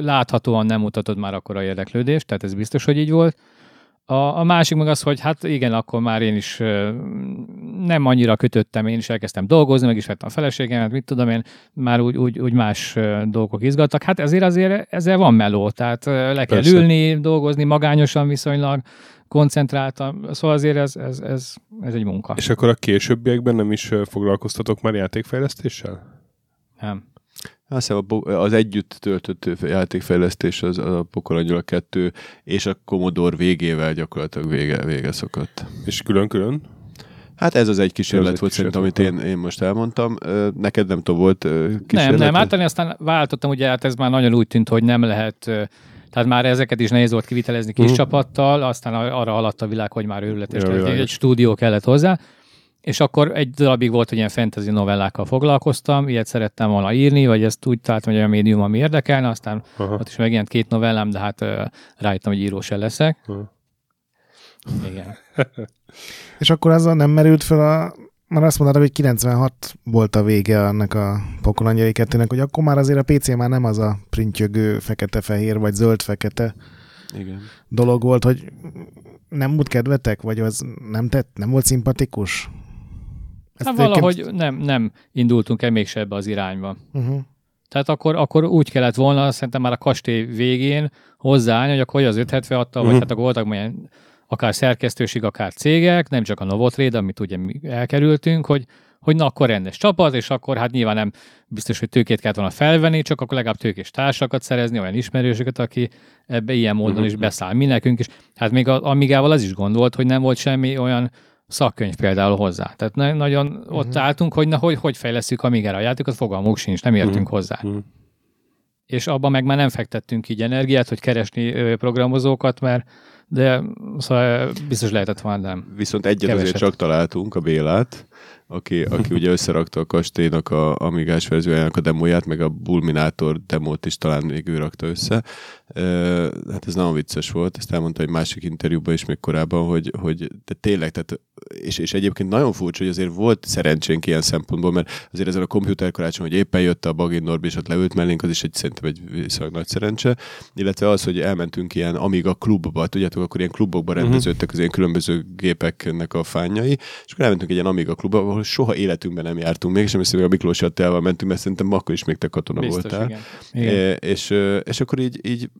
láthatóan nem mutatott már akkor a érdeklődést, tehát ez biztos, hogy így volt. A, a másik meg az, hogy hát igen, akkor már én is nem annyira kötöttem, én is elkezdtem dolgozni, meg is vettem a feleségemet, mit tudom én, már úgy, úgy, úgy más dolgok izgattak. Hát ezért azért ezzel van meló, tehát le kell Persze. ülni, dolgozni magányosan viszonylag, koncentráltam, szóval azért ez, ez, ez, ez egy munka. És akkor a későbbiekben nem is foglalkoztatok már játékfejlesztéssel? Nem. Azt hiszem az együtt töltött játékfejlesztés az a Pokolangyala 2 és a Commodore végével gyakorlatilag vége, vége szokott. És külön-külön? Hát ez az egy kísérlet volt szerintem, amit én, én most elmondtam. Neked nem tudom, volt kísérlet? Nem, nem, általában aztán váltottam, ugye hát ez már nagyon úgy tűnt, hogy nem lehet tehát már ezeket is nehéz volt kivitelezni kis uh-huh. csapattal, aztán arra alatt a világ, hogy már őrület, és egy, egy stúdió kellett hozzá. És akkor egy darabig volt, hogy ilyen fantasy novellákkal foglalkoztam, ilyet szerettem volna írni, vagy ezt úgy találtam, hogy a médium, ami érdekelne, aztán Aha. ott is megjelent két novellám, de hát uh, rájöttem, hogy író se leszek. Aha. Igen. És akkor azzal nem merült fel a már azt mondod, hogy 96 volt a vége annak a Pokolangyai kettőnek, hogy akkor már azért a PC már nem az a printjögő fekete-fehér, vagy zöld-fekete Igen. dolog volt, hogy nem volt kedvetek, vagy az nem tett, nem volt szimpatikus? Ezt hát valahogy egyébként... nem, nem indultunk el mégse ebbe az irányba. Uh-huh. Tehát akkor, akkor úgy kellett volna, szerintem már a kastély végén hozzáállni, hogy akkor hogy az 576 uh-huh. vagy hát akkor voltak olyan akár szerkesztőség, akár cégek, nem csak a Novotrade, amit ugye mi elkerültünk, hogy, hogy na akkor rendes csapat, és akkor hát nyilván nem biztos, hogy tőkét kellett volna felvenni, csak akkor legalább tőkés társakat szerezni, olyan ismerősöket, aki ebbe ilyen módon is mhm. beszáll mi nekünk is. Hát még a Amigával az is gondolt, hogy nem volt semmi olyan szakkönyv például hozzá. Tehát na- nagyon uh-huh. ott álltunk, hogy na, hogy, hogy fejleszünk Amigára a játékot, fogalmuk sincs, nem értünk uh-huh. hozzá. Uh-huh. És abban meg már nem fektettünk így energiát, hogy keresni programozókat, mert de szóval biztos lehetett volna, nem. Viszont egyet Keveset. azért csak találtunk, a Bélát, aki, aki ugye összerakta a kastélynak a Amigás verziójának a demóját, meg a Bulminator demót is talán még ő rakta össze. Hát ez nagyon vicces volt, ezt elmondta egy másik interjúban is még korábban, hogy, hogy de tényleg, tehát, és, és egyébként nagyon furcsa, hogy azért volt szerencsénk ilyen szempontból, mert azért ezen a komputerkarácson, hogy éppen jött a Bagin Norbi, és ott leült mellénk, az is egy szerintem egy viszonylag nagy szerencse, illetve az, hogy elmentünk ilyen Amiga klubba, tudjátok, akkor ilyen klubokban mhm. rendeződtek az ilyen különböző gépeknek a fányai, és akkor elmentünk egy ilyen Amiga klubba, ahol soha életünkben nem jártunk még, és emlékszem, a Miklós Attilával mentünk, mert szerintem akkor is még te katona Biztos, voltál. Igen. Igen. É, és, és akkor így, így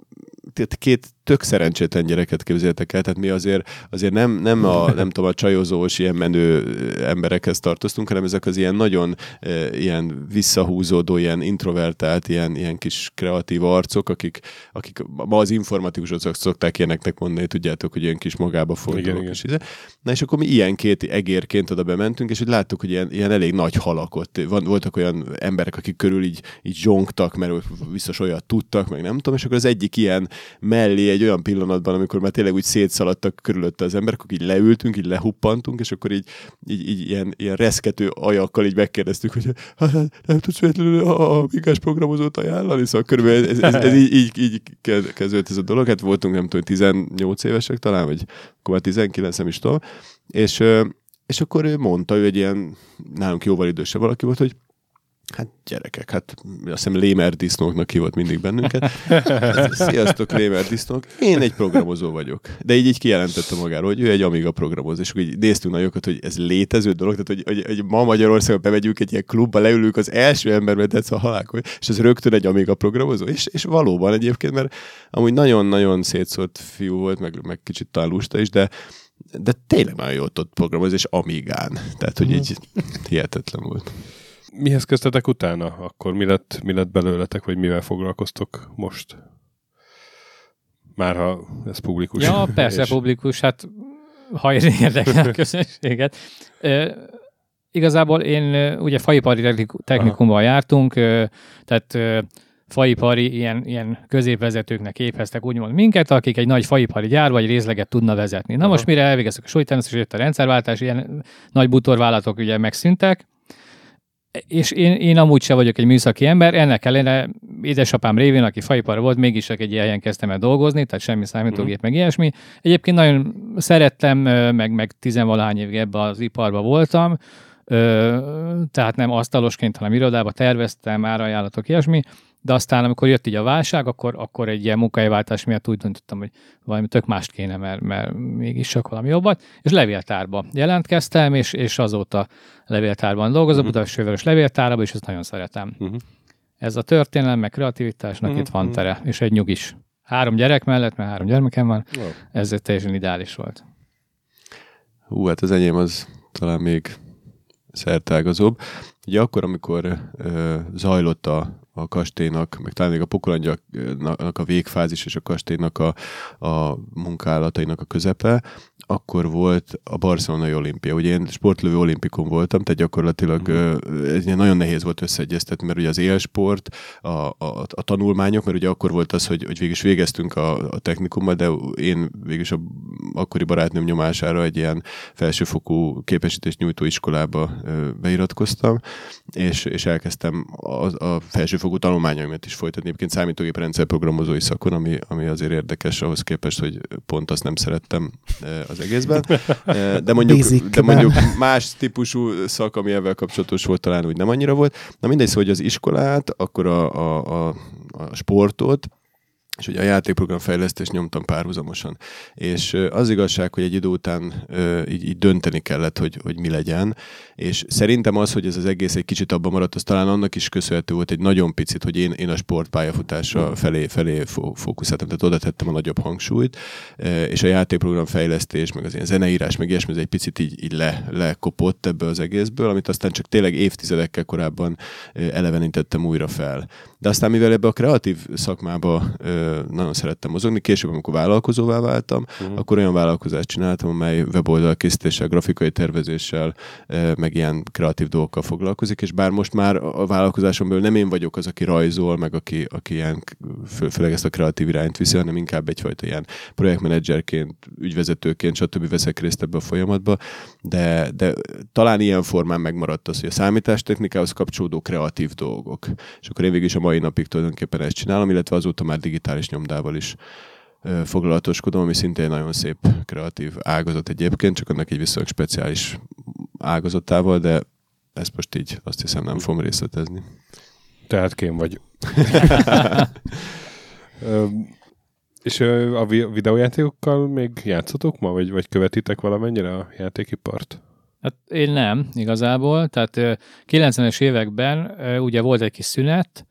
két tök szerencsétlen gyereket képzeltek el, tehát mi azért, azért nem, nem, a, nem tudom, a csajozós, ilyen menő emberekhez tartoztunk, hanem ezek az ilyen nagyon e, ilyen visszahúzódó, ilyen introvertált, ilyen, ilyen kis kreatív arcok, akik, akik ma az informatikusok szokták ilyeneknek mondani, tudjátok, hogy ilyen kis magába fordulók. És ide. Na és akkor mi ilyen két egérként oda bementünk, és úgy láttuk, hogy ilyen, ilyen elég nagy halak ott. Van, voltak olyan emberek, akik körül így, így zsongtak, mert biztos olyat tudtak, meg nem tudom, és akkor az egyik ilyen mellé egy olyan pillanatban, amikor már tényleg úgy szétszaladtak körülötte az emberek, akkor így leültünk, így lehuppantunk, és akkor így, így, így ilyen, ilyen reszkető ajakkal így megkérdeztük, hogy hát, nem tudsz véletlenül a, a migás programozót ajánlani, szóval körülbelül ez, ez, ez így, így, így kezdődött ez a dolog, hát voltunk nem tudom, 18 évesek talán, vagy akkor már 19, nem is tudom, és, és akkor ő mondta, ő egy ilyen nálunk jóval idősebb valaki volt, hogy Hát gyerekek, hát azt hiszem Lémer disznóknak hívott mindig bennünket. Sziasztok, Lémer disznók. Én egy programozó vagyok. De így, így kijelentette magáról, hogy ő egy Amiga programozó. És akkor így néztünk nagyokat, hogy ez létező dolog, tehát hogy, hogy, hogy ma Magyarországon bemegyünk egy ilyen klubba, leülünk, az első ember tetsz a halálkor, és ez rögtön egy Amiga programozó. És, és valóban egyébként, mert amúgy nagyon-nagyon szétszólt fiú volt, meg, meg kicsit talán lusta is, de de tényleg nagyon jól tudott programozni, és Amigán. Tehát, hogy így hihetetlen volt. Mihez kezdtetek utána? Akkor mi lett, mi lett belőletek, vagy mivel foglalkoztok most? Már ha ez publikus. Ja, persze és... publikus, hát ha érdekel a közönséget. E, igazából én ugye faipari technikumban jártunk, tehát faipari ilyen, ilyen középvezetőknek képeztek úgymond minket, akik egy nagy faipari gyár vagy részleget tudna vezetni. Na Aha. most mire elvégeztek a súlytánc, és jött a rendszerváltás, ilyen nagy butorvállalatok ugye megszűntek, és én, én amúgy sem vagyok egy műszaki ember, ennek ellenére édesapám révén, aki faipar volt, mégis csak egy ilyen kezdtem el dolgozni, tehát semmi számítógép, mm. meg ilyesmi. Egyébként nagyon szerettem, meg, meg tizenvalahány évig ebbe az iparba voltam, tehát nem asztalosként, hanem irodába terveztem, árajánlatok, ilyesmi, de aztán, amikor jött így a válság, akkor, akkor egy ilyen munkahelyváltás miatt úgy döntöttem, hogy valami tök mást kéne, mert, mert mégis csak valami jobbat, és levéltárba jelentkeztem, és, és azóta levéltárban dolgozom, uh-huh. Budapest levéltárban, és ezt nagyon szeretem. Uh-huh. Ez a történelem, meg kreativitásnak uh-huh. itt van tere, és egy nyugis. Három gyerek mellett, mert három gyermekem van, oh. ez teljesen ideális volt. Hú, hát az enyém az talán még szertágazóbb. Ugye akkor, amikor ö, zajlott a, a kastélynak, meg talán még a pokolandjaknak a végfázis és a kastélynak a, a munkálatainak a közepe, akkor volt a barcelonai olimpia. Ugye én sportlövő olimpikon voltam, tehát gyakorlatilag uh-huh. ez nagyon nehéz volt összeegyeztetni, mert ugye az élsport, a, a, a tanulmányok, mert ugye akkor volt az, hogy, hogy végig is végeztünk a, a technikummal, de én végig is a akkori barátnőm nyomására egy ilyen felsőfokú képesítés nyújtó iskolába beiratkoztam, és, és elkezdtem a, a felsőfokú tanulmányaimat is folytatni, egyébként számítógép rendszerprogramozói szakon, ami, ami azért érdekes ahhoz képest, hogy pont azt nem szerettem az egészben. De mondjuk, de mondjuk más típusú szak, ami ebben kapcsolatos volt, talán úgy nem annyira volt. Na mindegy, szóval, hogy az iskolát, akkor a, a, a, a sportot, és ugye a játékprogram fejlesztést nyomtam párhuzamosan. És az igazság, hogy egy idő után így, így dönteni kellett, hogy, hogy mi legyen, és szerintem az, hogy ez az egész egy kicsit abban maradt, az talán annak is köszönhető volt egy nagyon picit, hogy én, én a sportpályafutásra felé, felé fókuszáltam, tehát oda tettem a nagyobb hangsúlyt, és a játékprogram fejlesztés, meg az ilyen zeneírás, meg ilyesmi, ez egy picit így, így le, lekopott ebből az egészből, amit aztán csak tényleg évtizedekkel korábban elevenítettem újra fel. De aztán, mivel ebbe a kreatív szakmába nagyon szerettem mozogni, később, amikor vállalkozóvá váltam, uh-huh. akkor olyan vállalkozást csináltam, amely weboldal készítéssel, grafikai tervezéssel, meg ilyen kreatív dolgokkal foglalkozik, és bár most már a vállalkozásomból nem én vagyok az, aki rajzol, meg aki, aki ilyen, főleg ezt a kreatív irányt viszi, hanem inkább egyfajta ilyen projektmenedzserként, ügyvezetőként, stb. veszek részt ebbe a folyamatba, de, de talán ilyen formán megmaradt az, hogy a számítástechnikához kapcsolódó kreatív dolgok. És akkor én végül is a mai napig tulajdonképpen ezt csinálom, illetve azóta már digitális nyomdával is foglalatoskodom, ami szintén nagyon szép kreatív ágazat egyébként, csak annak egy viszonylag speciális ágazatával, de ezt most így azt hiszem nem fogom részletezni. Tehát kém vagy. És a videójátékokkal még játszotok ma, vagy, vagy követitek valamennyire a játékipart? Hát én nem, igazából. Tehát 90-es években ugye volt egy kis szünet,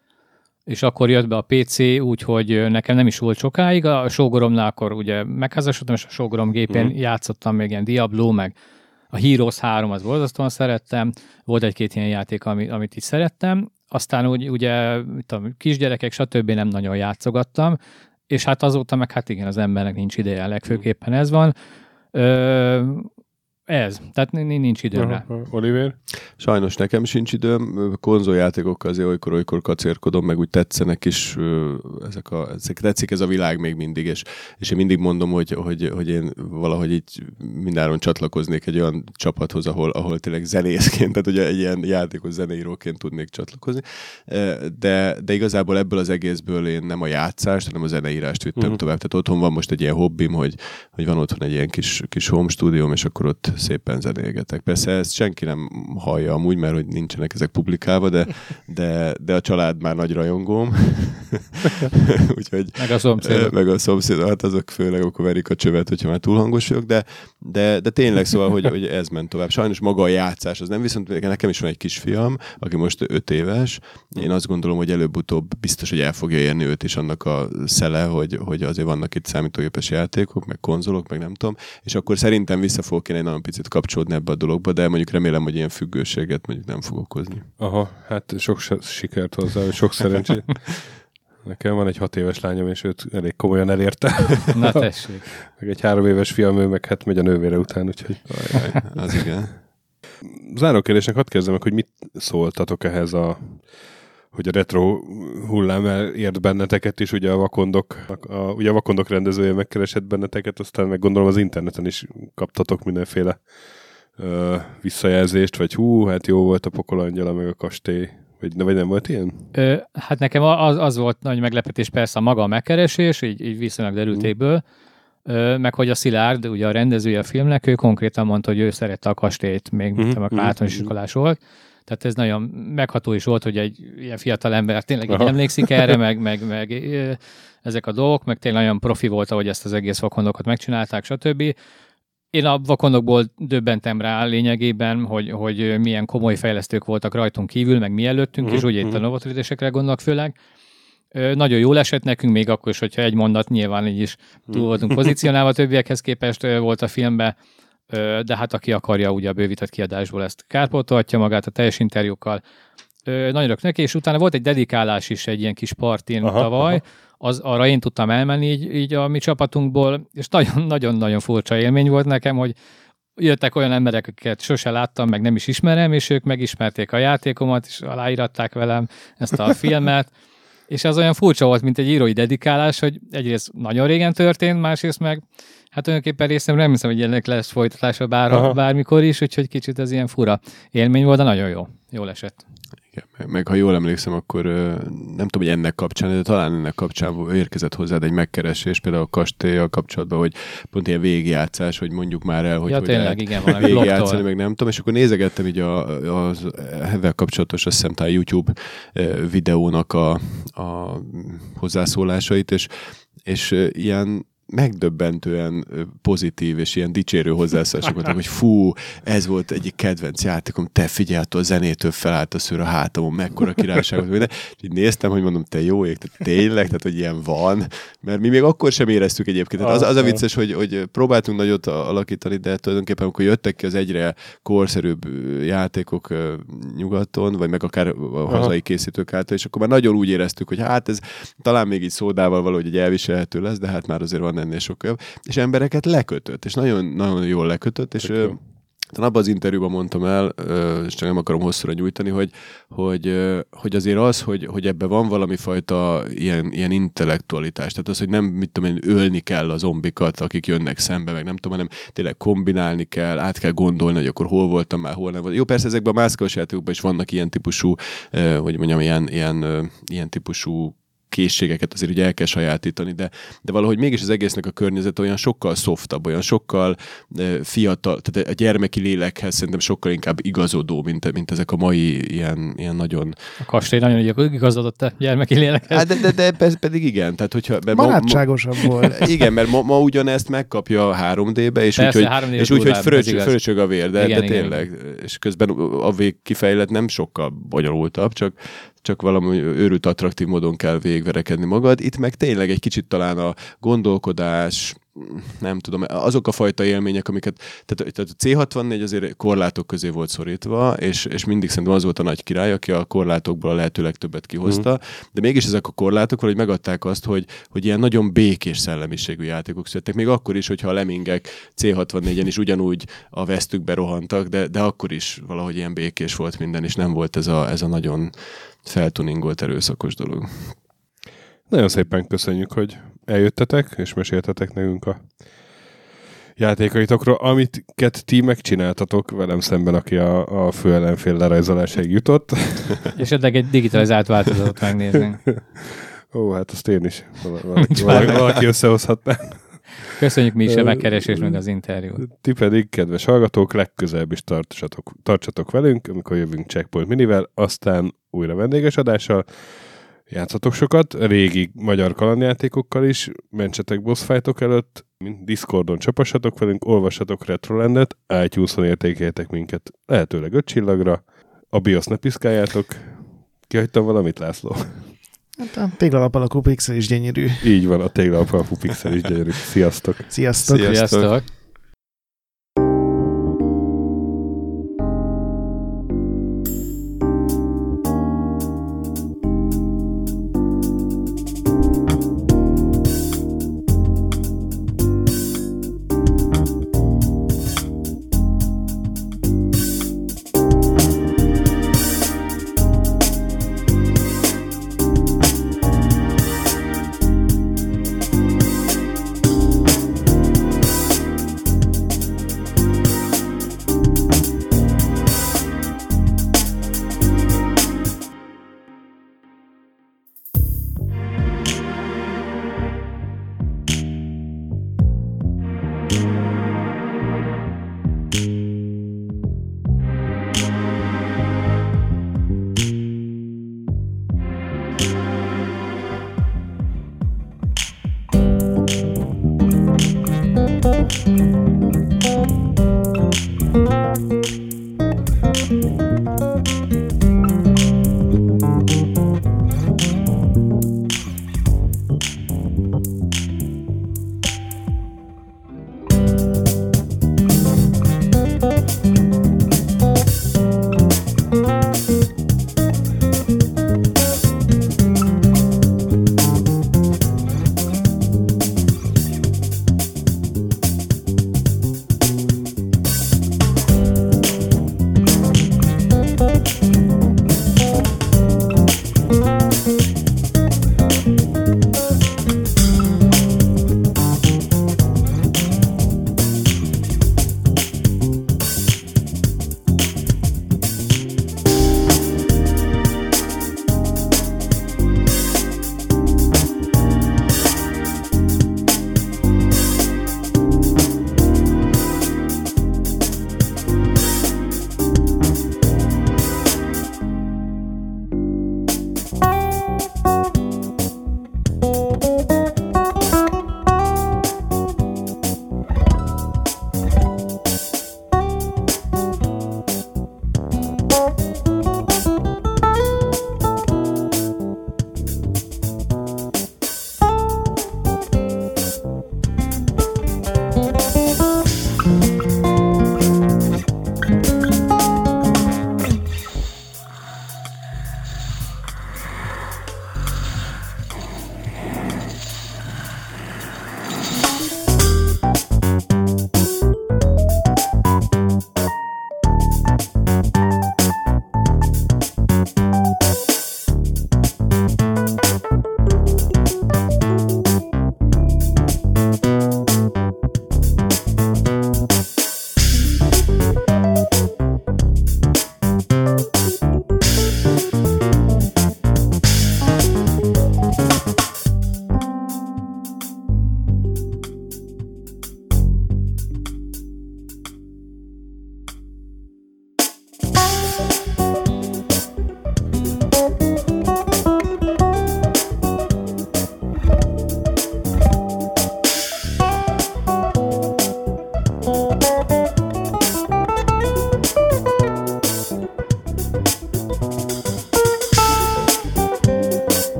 és akkor jött be a PC úgy, hogy nekem nem is volt sokáig, a sógoromnál akkor ugye megházasodtam, és a sógorom gépén uh-huh. játszottam még ilyen Diablo, meg a Heroes 3 az borzasztóan szerettem, volt egy-két ilyen játék, ami, amit is szerettem, aztán úgy, ugye tudom, kisgyerekek, stb. nem nagyon játszogattam, és hát azóta meg hát igen, az embernek nincs ideje, legfőképpen ez van. Ö, ez, tehát nincs időm rá. Oliver? Sajnos nekem sincs időm, konzoljátékokkal azért olykor-olykor kacérkodom, meg úgy tetszenek is, ezek a, ezek tetszik ez a világ még mindig, és, és én mindig mondom, hogy, hogy, hogy én valahogy így mindenáron csatlakoznék egy olyan csapathoz, ahol, ahol tényleg zenészként, tehát ugye egy ilyen játékos zeneíróként tudnék csatlakozni, de, de igazából ebből az egészből én nem a játszást, hanem a zeneírást vittem uh-huh. tovább. Tehát otthon van most egy ilyen hobbim, hogy, hogy van otthon egy ilyen kis, kis home stúdióm, és akkor ott szépen zenélgetek. Persze ezt senki nem hallja amúgy, mert hogy nincsenek ezek publikálva, de, de, de a család már nagy rajongóm. Úgyhogy, meg a szomszéd. Meg a szomszéd, hát azok főleg akkor verik a csövet, hogyha már túl hangos vagyok, de, de, de tényleg szóval, hogy, hogy ez ment tovább. Sajnos maga a játszás, az nem viszont nekem is van egy kisfiam, aki most 5 éves. Én azt gondolom, hogy előbb-utóbb biztos, hogy el fogja érni őt is annak a szele, hogy, hogy azért vannak itt számítógépes játékok, meg konzolok, meg nem tudom, és akkor szerintem vissza fogok én egy nagyon picit kapcsolódni ebbe a dologba, de mondjuk remélem, hogy ilyen függőséget mondjuk nem fog okozni. Aha, hát sok sikert hozzá, sok szerencsét. Nekem van egy hat éves lányom, és őt elég komolyan elérte. Na tessék. meg egy három éves fiam, ő meg hát megy a nővére után, úgyhogy... Ajaj, az igen. Záró kérdésnek hadd kezdem meg, hogy mit szóltatok ehhez a hogy a retro hullám ért benneteket is, ugye a vakondok, a, ugye a vakondok rendezője megkeresett benneteket, aztán meg gondolom az interneten is kaptatok mindenféle ö, visszajelzést, vagy hú, hát jó volt a pokolangyala, meg a kastély, vagy, vagy nem volt ilyen? Ö, hát nekem az, az volt nagy meglepetés persze a maga a megkeresés, így, így viszonylag derültékből, Ö, meg hogy a Szilárd, ugye a rendezője a filmnek, ő konkrétan mondta, hogy ő szerette a kastélyt, még mm-hmm. mhm, általános mhm. iskolás volt. Tehát ez nagyon megható is volt, hogy egy ilyen fiatal ember tényleg így emlékszik erre, meg, meg, meg ezek a dolgok, meg tényleg nagyon profi volt, ahogy ezt az egész vakondokat megcsinálták, stb. Én a vakondokból döbbentem rá lényegében, hogy, hogy milyen komoly fejlesztők voltak rajtunk kívül, meg mi előttünk, uh-huh, és ugye uh-huh. itt a mhm. novatődésekre gondolok főleg. Ö, nagyon jól esett nekünk, még akkor is, hogyha egy mondat nyilván így is túl voltunk pozícionálva többiekhez képest volt a filmbe, ö, de hát aki akarja, ugye a bővített kiadásból ezt kárpótolhatja magát a teljes interjúkkal. Nagyon örök neki, és utána volt egy dedikálás is egy ilyen kis partin aha, tavaly, aha az, arra én tudtam elmenni így, így a mi csapatunkból, és nagyon-nagyon furcsa élmény volt nekem, hogy jöttek olyan emberek, akiket sose láttam, meg nem is ismerem, és ők megismerték a játékomat, és aláíratták velem ezt a filmet, és az olyan furcsa volt, mint egy írói dedikálás, hogy egyrészt nagyon régen történt, másrészt meg hát tulajdonképpen részem nem hiszem, hogy ennek lesz folytatása bár, bármikor is, úgyhogy kicsit ez ilyen fura élmény volt, de nagyon jó. Jól esett. Igen, meg, meg ha jól emlékszem, akkor nem tudom, hogy ennek kapcsán, de talán ennek kapcsán érkezett hozzád egy megkeresés, például a kastélyjal kapcsolatban, hogy pont ilyen végigjátszás, hogy mondjuk már el, hogy, ja, hogy tényleg, igen, valami végigjátszani, meg nem tudom, és akkor nézegettem így a, az ezzel kapcsolatos, azt hiszem, talán YouTube videónak a, a hozzászólásait, és, és ilyen megdöbbentően pozitív és ilyen dicsérő hozzászólások voltak, hogy fú, ez volt egyik kedvenc játékom, te figyelj, a zenétől felállt a szőr a hátamon, mekkora királyság volt. De így néztem, hogy mondom, te jó ég, tehát tényleg, tehát hogy ilyen van, mert mi még akkor sem éreztük egyébként. Tehát az, az a vicces, hogy, hogy próbáltunk nagyot alakítani, de tulajdonképpen amikor jöttek ki az egyre korszerűbb játékok nyugaton, vagy meg akár a hazai készítők által, és akkor már nagyon úgy éreztük, hogy hát ez talán még így szódával valahogy egy elviselhető lesz, de hát már azért van ennél sokkal jobb, és embereket lekötött, és nagyon, nagyon jól lekötött, és ö, abban az interjúban mondtam el, és csak nem akarom hosszúra nyújtani, hogy, hogy, hogy azért az, hogy, hogy ebbe van valami fajta ilyen, ilyen intellektualitás, tehát az, hogy nem, mit tudom én, ölni kell az zombikat, akik jönnek szembe, meg nem tudom, hanem tényleg kombinálni kell, át kell gondolni, hogy akkor hol voltam már, hol nem volt. Jó, persze ezekben a mászkos játékokban is vannak ilyen típusú, hogy mondjam, ilyen, ilyen, ilyen típusú készségeket azért ugye el kell sajátítani, de, de valahogy mégis az egésznek a környezet olyan sokkal softabb, olyan sokkal fiatal, tehát a gyermeki lélekhez szerintem sokkal inkább igazodó, mint, mint ezek a mai ilyen, ilyen nagyon... A kastély nagyon igazodott a gyermeki lélekhez. Hát de, de, de, pedig igen. Tehát, hogyha, Barátságosabb ma, ma, volt. Igen, mert ma, ma ugyanezt megkapja 3D-be, és úgy, hogy, és úgy, hogy fröcsög, fröcsög a vér, de, igen, de tényleg. Igen. És közben a vég kifejlett nem sokkal bonyolultabb, csak csak valami őrült attraktív módon kell végverekedni magad. Itt meg tényleg egy kicsit talán a gondolkodás, nem tudom, azok a fajta élmények, amiket, tehát, tehát a C64 azért korlátok közé volt szorítva, és, és mindig szerintem az volt a nagy király, aki a korlátokból a lehető legtöbbet kihozta, mm. de mégis ezek a korlátok valahogy megadták azt, hogy, hogy ilyen nagyon békés szellemiségű játékok születtek, még akkor is, hogyha a lemingek C64-en is ugyanúgy a vesztükbe rohantak, de, de akkor is valahogy ilyen békés volt minden, és nem volt ez a, ez a nagyon feltuningolt erőszakos dolog. Nagyon szépen köszönjük, hogy eljöttetek, és meséltetek nekünk a játékaitokról, amit ti megcsináltatok velem szemben, aki a, a fő ellenfél lerajzolásáig jutott. és eddig egy digitalizált változatot megnézni. Ó, hát azt én is. Valaki, valaki, valaki összehozhatná. Köszönjük mi is a megkeresést, meg az interjút. Ti pedig, kedves hallgatók, legközelebb is tartsatok, tartsatok velünk, amikor jövünk Checkpoint Minivel, aztán újra vendéges adással. Játszatok sokat, régi magyar kalandjátékokkal is, mentsetek boss fightok előtt, Discordon csapassatok velünk, olvassatok Retrolandet, iTunes-on értékeljetek minket, lehetőleg öt csillagra, a BIOS ne piszkáljátok. Kihagytam valamit, László? Hát a téglalap alakú pixel is gyönyörű. Így van, a téglalap alakú pixel is gyönyörű. Sziasztok! Sziasztok! Sziasztok. Sziasztok!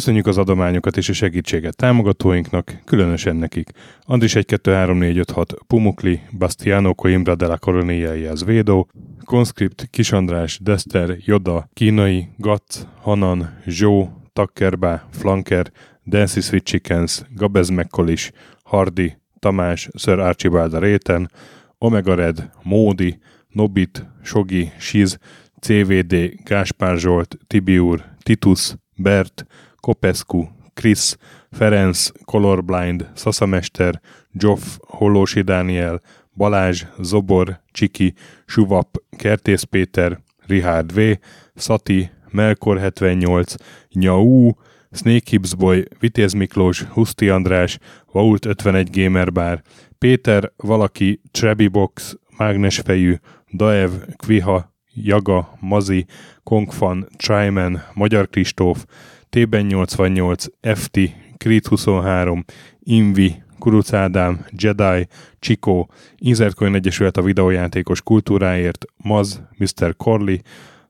Köszönjük az adományokat és a segítséget támogatóinknak, különösen nekik. Andris 1 2 3 4 5 6 Pumukli, Bastiano Coimbra de la Coronia Védó, Conscript, Kisandrás, Dester, Joda, Kínai, Gatz, Hanan, Zsó, Takkerbá, Flanker, Dancy Sweet Chickens, Gabez Mekkolis, Hardy, Tamás, Sir Archibald Réten, Omega Red, Módi, Nobit, Sogi, Siz, CVD, Gáspár Zsolt, Tibiur, Titus, Bert, Kopescu, Krisz, Ferenc, Colorblind, Szaszamester, Joff, Hollósi Dániel, Balázs, Zobor, Csiki, Suvap, Kertész Péter, Richard V, Szati, Melkor 78, Nyau, Snake Hips Vitéz Miklós, Huszti András, Vault 51 Gamer Bar, Péter, Valaki, Trebi Box, Mágnesfejű, Daev, Kviha, Jaga, Mazi, Kongfan, Tryman, Magyar Kristóf, Tében 88, FT, Krit 23, Invi, Kuruc Ádám, Jedi, Csikó, Inzertcoin Egyesület a videójátékos kultúráért, Maz, Mr. Corley,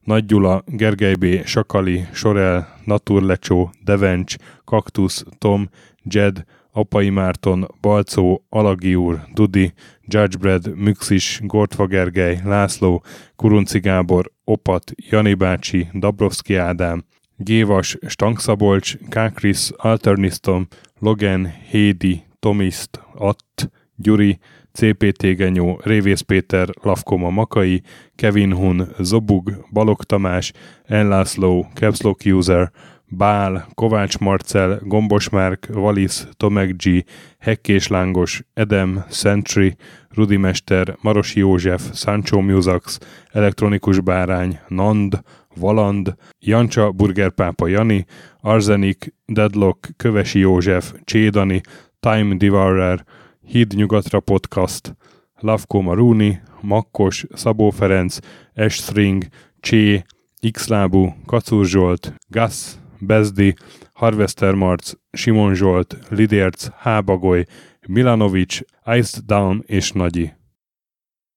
Nagy Gyula, Gergely B., Sakali, Sorel, Naturlecsó, Devencs, Kaktusz, Tom, Jed, Apai Márton, Balcó, Alagi úr, Dudi, Judgebred, Müxis, Gortva Gergely, László, Kurunci Gábor, Opat, Jani bácsi, Dabrowski Ádám, Gévas, Stangszabolcs, Kákris, Alternisztom, Logan, Hédi, Tomiszt, Att, Gyuri, CPT Genyó, Révész Péter, Lavkoma Makai, Kevin Hun, Zobug, Balog Tamás, Enlászló, Capslock User, Bál, Kovács Marcel, Gombos Márk, Valisz, Tomek G, Hekkés Lángos, Edem, Sentry, Rudimester, Marosi József, Sancho Musax, Elektronikus Bárány, Nand, Valand, Jancsa, Burgerpápa Jani, Arzenik, Deadlock, Kövesi József, Csédani, Time Devourer, Híd Nyugatra Podcast, Lavko Maruni, Makkos, Szabó Ferenc, Estring, Csé, Xlábú, Kacur Zsolt, Gas, Bezdi, Harvester Marc, Simon Zsolt, Lidérc, Hábagoly, Milanovic, Iced Down és Nagyi.